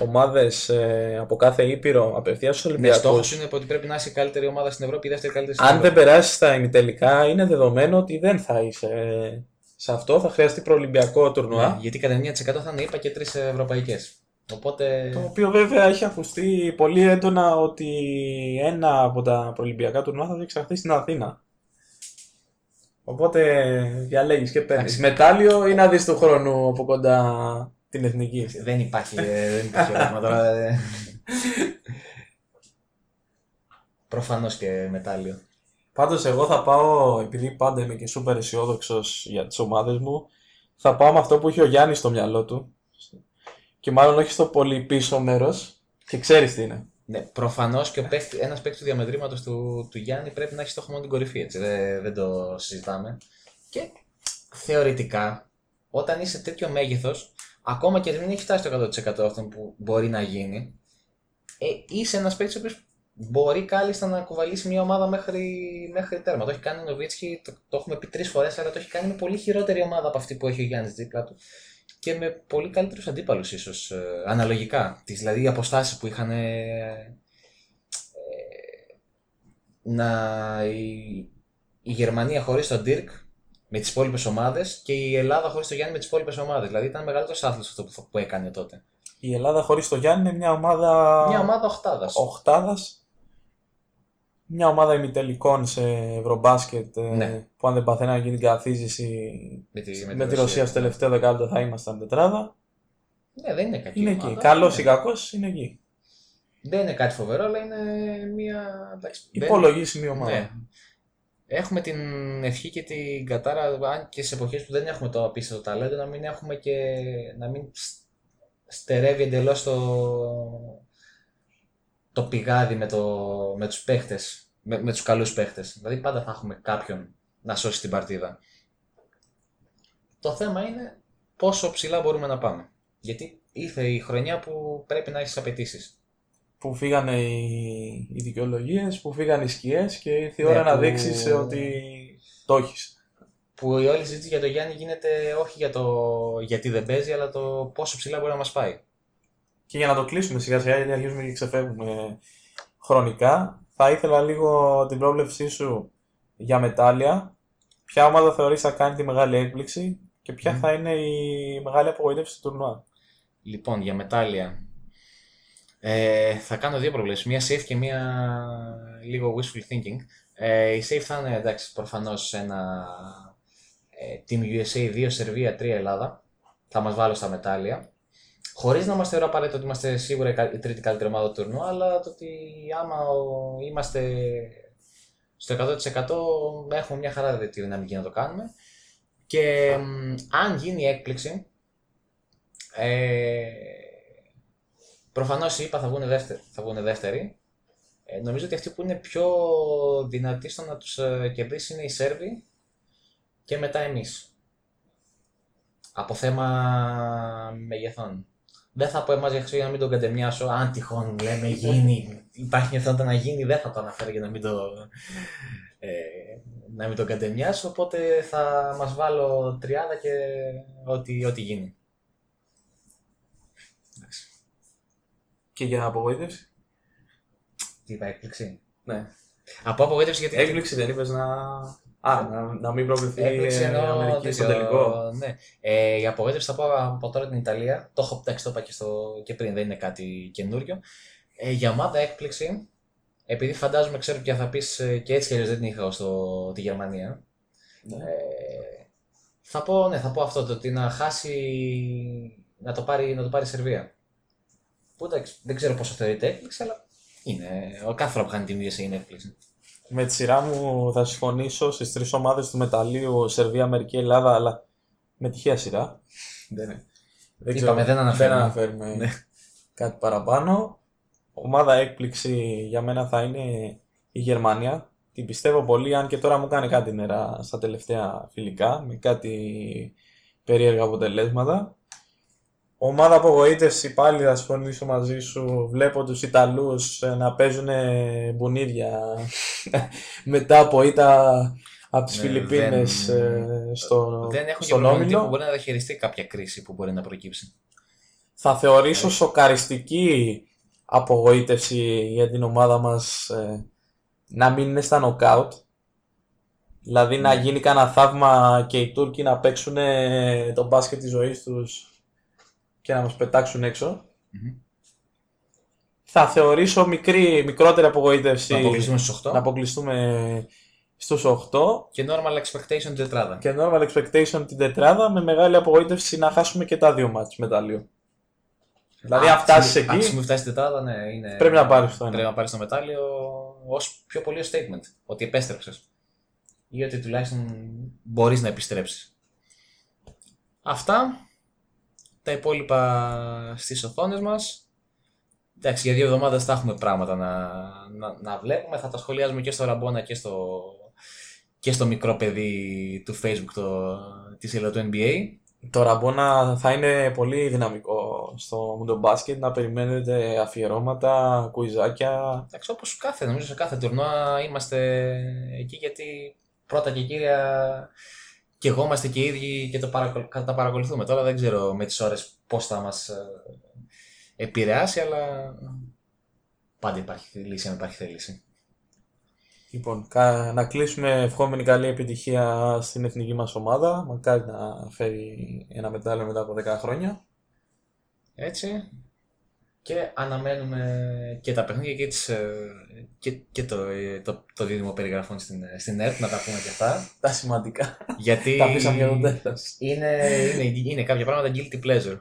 S4: ομάδες ε, από κάθε ήπειρο απευθείας στους
S3: ναι,
S4: Ολυμπιακούς,
S3: στόχος είναι ότι πρέπει να είσαι η καλύτερη ομάδα στην Ευρώπη, η δεύτερη καλύτερη στην
S4: αν δεν
S3: Ευρώπη.
S4: περάσεις στα ημιτελικά είναι δεδομένο ότι δεν θα είσαι σε αυτό, θα χρειαστεί προολυμπιακό τουρνουά.
S3: Ναι, γιατί κατά 9% θα είναι είπα και τρεις ευρωπαϊκές. Οπότε.
S4: Το οποίο βέβαια έχει ακουστεί πολύ έντονα ότι ένα από τα προολυμπιακά τουρνουά θα διεξαχθεί στην Αθήνα. Οπότε διαλέγεις και παίρνεις
S3: Εντάξει.
S4: μετάλλιο ή να δεις του χρόνου από κοντά την εθνική.
S3: Δεν υπάρχει, ε, δεν υπάρχει ερώτημα τώρα. ε. Προφανώς και μετάλλιο.
S4: Πάντως εγώ θα πάω, επειδή πάντα είμαι και σούπερ αισιόδοξος για τις ομάδες μου, θα πάω με αυτό που έχει ο Γιάννης στο μυαλό του. Και μάλλον όχι στο πολύ πίσω μέρος. Και ξέρεις τι είναι.
S3: Ναι, προφανώς και ένας παίκτης του διαμετρήματος του, του Γιάννη πρέπει να έχει στόχο μόνο την κορυφή. Έτσι. Δεν, δεν το συζητάμε. Και θεωρητικά, όταν είσαι τέτοιο μέγεθος, ακόμα και αν μην έχει φτάσει το 100% αυτό που μπορεί να γίνει, ε, είσαι ένας παίκτης ο οποίος μπορεί κάλλιστα να κουβαλήσει μια ομάδα μέχρι, μέχρι τέρμα. Το έχει κάνει ο Νοβίτσκι, το, το έχουμε πει τρεις φορές, αλλά το έχει κάνει με πολύ χειρότερη ομάδα από αυτή που έχει ο Γιάννης δίπλα του. Και με πολύ καλύτερους αντίπαλους, ίσως αναλογικά. Τις, δηλαδή οι αποστάσεις που είχαν. ε, να, η, η Γερμανία χωρίς τον Dirk με τις υπόλοιπες ομάδες και η Ελλάδα χωρίς τον Γιάννη με τις υπόλοιπες ομάδες. Δηλαδή ήταν μεγαλύτερος άθλο αυτό που, που έκανε τότε.
S4: Η Ελλάδα χωρίς το Γιάννη είναι μια ομάδα
S3: Μια ομάδα οχτάδας.
S4: οχτάδας. Μια ομάδα ημιτελικών σε ευρωμπάσκετ ε,
S3: Ναι.
S4: που αν δεν παθαίνει να γίνει την καθίζηση
S3: Με τη,
S4: με, τη Ρωσία στο τελευταίο δεκάλεπτο θα ήμασταν τετράδα.
S3: Ναι, δεν είναι κακή.
S4: Είναι
S3: ομάδα,
S4: εκεί. Καλός
S3: ναι.
S4: ή κακός είναι εκεί.
S3: Δεν είναι κάτι φοβερό, αλλά είναι μια. εντάξει, δεν-
S4: Υπολογίσιμη ομάδα.
S3: Ναι. Έχουμε την ευχή και την κατάρα, αν και σε εποχές που δεν έχουμε το απίστευτο ταλέντο, να μην έχουμε και. να μην σ- στερεύει εντελώς το. το πηγάδι με, το, με τους παίχτες, με, με τους καλούς παίχτες. Δηλαδή πάντα θα έχουμε κάποιον να σώσει την παρτίδα. Το θέμα είναι πόσο ψηλά μπορούμε να πάμε. Γιατί ήρθε η χρονιά που πρέπει να έχεις απαιτήσεις.
S4: Που φύγανε οι, οι δικαιολογίες, που φύγανε οι σκιές και ήρθε η
S3: Ναι,
S4: ώρα να
S3: που-
S4: δείξεις ότι το έχεις.
S3: που η όλη συζήτηση για τον Γιάννη γίνεται όχι για το γιατί δεν παίζει, αλλά το πόσο ψηλά μπορεί να μας πάει.
S4: Και για να το κλείσουμε σιγά σιγά, γιατί αρχίζουμε και ξεφεύγουμε χρονικά, θα ήθελα λίγο την πρόβλεψή σου για μετάλλια. Ποια ομάδα θεωρείς θα κάνει τη μεγάλη έκπληξη και ποια
S3: Μμμ.
S4: θα είναι η μεγάλη απογοήτευση του τουρνουά.
S3: Λοιπόν, για μετάλλια. Ε, θα κάνω δύο προβλέψεις. Μία safe και μία λίγο wishful thinking. Ε, η safe θα είναι εντάξει, προφανώς ένα ε, Team USA 2 Σερβία 3 Ελλάδα. Θα μας βάλω στα μετάλλια. Χωρίς να μας θεωρώ απαραίτητο ότι είμαστε σίγουρα η κα- η τρίτη καλύτερη ομάδα του τουρνού, αλλά το ότι άμα ο- είμαστε στο 100% έχουμε μια χαρά τη δυναμική να το κάνουμε. Και μ, αν γίνει έκπληξη, ε, προφανώς είπα θα βγουν δεύτεροι. Θα βγουν δεύτεροι. Ε, νομίζω ότι αυτοί που είναι πιο δυνατοί στο να τους ε, κερδίσει είναι οι Σέρβοι και μετά εμείς. Από θέμα μεγεθών. Δεν θα πω εμάς για Χριστούγεννα να μην τον κατεμοιάσω. Αν τυχόν λέμε γίνει, υπάρχει μια πιθανότητα να γίνει, δεν θα το αναφέρω για να μην το, ε, να μην τον κατεμοιάσω. Οπότε θα μας βάλω 30 και ό,τι, ό,τι γίνει.
S4: Και για απογοήτευση.
S3: Τι είπα, έκπληξη.
S4: Ναι.
S3: Από απογοήτευση γιατί.
S4: Έκπληξη δεν είπες να. Α, να, να μην προβληθεί
S3: Έκπληξη
S4: η
S3: εννοώ
S4: Αμερική στο
S3: τέτοιο,
S4: τελικό.
S3: Ναι. Ε, η απογοήτευση θα πω από τώρα την Ιταλία. Το έχω εντάξει, το είπα και, στο, και πριν, δεν είναι κάτι καινούριο. Ε, για ομάδα έκπληξη, επειδή φαντάζομαι ξέρω ποια θα πεις και έτσι κι αλλιώς δεν την είχα στο, τη Γερμανία.
S4: Ναι.
S3: Ε, θα πω, ναι, θα πω αυτό, το ότι να χάσει, να το πάρει, να το πάρει η Σερβία. Που εντάξει, δεν ξέρω πόσο θεωρείται έκπληξη, αλλά είναι. Ο κάθε φορά που χάνει την ίδια είναι έκπληξη.
S4: Με τη σειρά μου θα συμφωνήσω στις τρεις ομάδες του μεταλλίου Σερβία, Αμερική, Ελλάδα, αλλά με τυχαία σειρά. Δεν, δεν
S3: Είπαμε, δεν αναφέρουμε.
S4: δεν αναφέρουμε
S3: Ναι.
S4: κάτι παραπάνω. Ομάδα έκπληξη για μένα θα είναι η Γερμανία. Την πιστεύω πολύ, αν και τώρα μου κάνει κάτι νερά στα τελευταία φιλικά, με κάτι περίεργα αποτελέσματα. Ομάδα απογοήτευσης πάλι θα συμφωνήσω μαζί σου. Βλέπω τους Ιταλούς ε, να παίζουν μπουνίδια μετά από ήττα από τις
S3: Ναι,
S4: Φιλιππίνες
S3: δεν-
S4: ε, στο,
S3: δεν έχουν και
S4: στον
S3: προπονητή
S4: Όμιλο.
S3: που μπορεί να διαχειριστεί κάποια κρίση που μπορεί να προκύψει.
S4: Θα θεωρήσω σοκαριστική απογοήτευση για την ομάδα μας ε, να μην είναι στα νοκάουτ. Δηλαδή να
S3: Ναι.
S4: γίνει κανένα θαύμα και οι Τούρκοι να παίξουν ε, το μπάσκετ της ζωής τους και να μας πετάξουν έξω.
S3: Μμμ.
S4: Θα θεωρήσω μικρή, μικρότερη απογοήτευση
S3: Να αποκλειστούμε στους 8
S4: να αποκλειστούμε στους 8
S3: και normal expectation την τετράδα.
S4: και normal expectation την τετράδα με μεγάλη απογοήτευση να χάσουμε και τα δύο μάτς μεταλλίου. Δηλαδή αν φτάσεις
S3: Αν
S4: εκεί
S3: στιγμή φτάσει την τετράδα, ναι, είναι.
S4: πρέπει να πάρεις το ένα.
S3: Πρέπει να πάρεις το μετάλλιο ως πιο πολύ ως statement. Ότι επέστρεψες. Ή ότι τουλάχιστον μπορείς να επιστρέψεις. Αυτά. Τα υπόλοιπα στις οθόνες μας. Εντάξει, για δύο εβδομάδες θα έχουμε πράγματα να, να, να βλέπουμε. Θα τα σχολιάζουμε και στο Ραμπόνα και στο, και στο μικρό παιδί του Facebook το, της Ελλάδα του NBA.
S4: Το Ραμπόνα θα είναι πολύ δυναμικό στο Mundo Basket να περιμένετε αφιερώματα, κουιζάκια.
S3: Εντάξει, όπως κάθε, νομίζω σε κάθε τουρνουά είμαστε εκεί γιατί πρώτα και κύρια και εγώ είμαστε και οι ίδιοι και το παρακολ- τα παρακολουθούμε. Τώρα δεν ξέρω με τις ώρες πώς θα μας ε, επηρεάσει, αλλά πάντα υπάρχει λύση αν υπάρχει θέληση.
S4: Λοιπόν, κα- να κλείσουμε ευχόμενη καλή επιτυχία στην εθνική μας ομάδα. Μακάρι να φέρει ένα μετάλλιο μετά από 10 χρόνια.
S3: Έτσι. Και αναμένουμε και τα παιχνίδια και, τις, ε, και, και το, ε, το, το δίδυμο περιγραφών στην, στην ΕΡΤ, να τα πούμε και αυτά.
S4: Τα σημαντικά.
S3: Γιατί
S4: Τα αφήσαμε για το τέλος.
S3: είναι, είναι, είναι κάποια πράγματα guilty pleasure.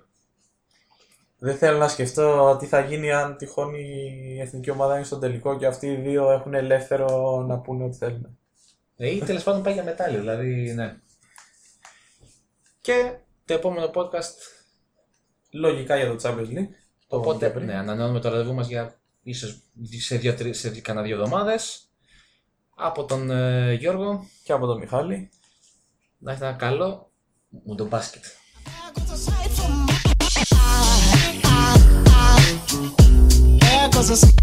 S4: Δεν θέλω να σκεφτώ τι θα γίνει αν τυχόν η εθνική ομάδα είναι στο τελικό και αυτοί οι δύο έχουν ελεύθερο να πούνε ό,τι θέλουν.
S3: Ε, Ή τέλος πάντων πάει για μετάλλιο, δηλαδή ναι. Και το επόμενο podcast.
S4: Λογικά για το Champions League. Το
S3: Οπότε
S4: είπα πριν.
S3: ναι, ανανεώνουμε το ραντεβού μας για ίσως σε, δύο, τρει- σε δι- κανένα δύο εβδομάδες. Από τον ε, Γιώργο.
S4: Και από τον Μιχάλη.
S3: Να έχετε ένα καλό μου το μπάσκετ.
S2: There goes a sight.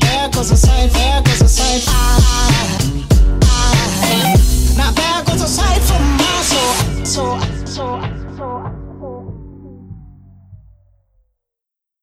S2: There goes a sight. There goes a sight.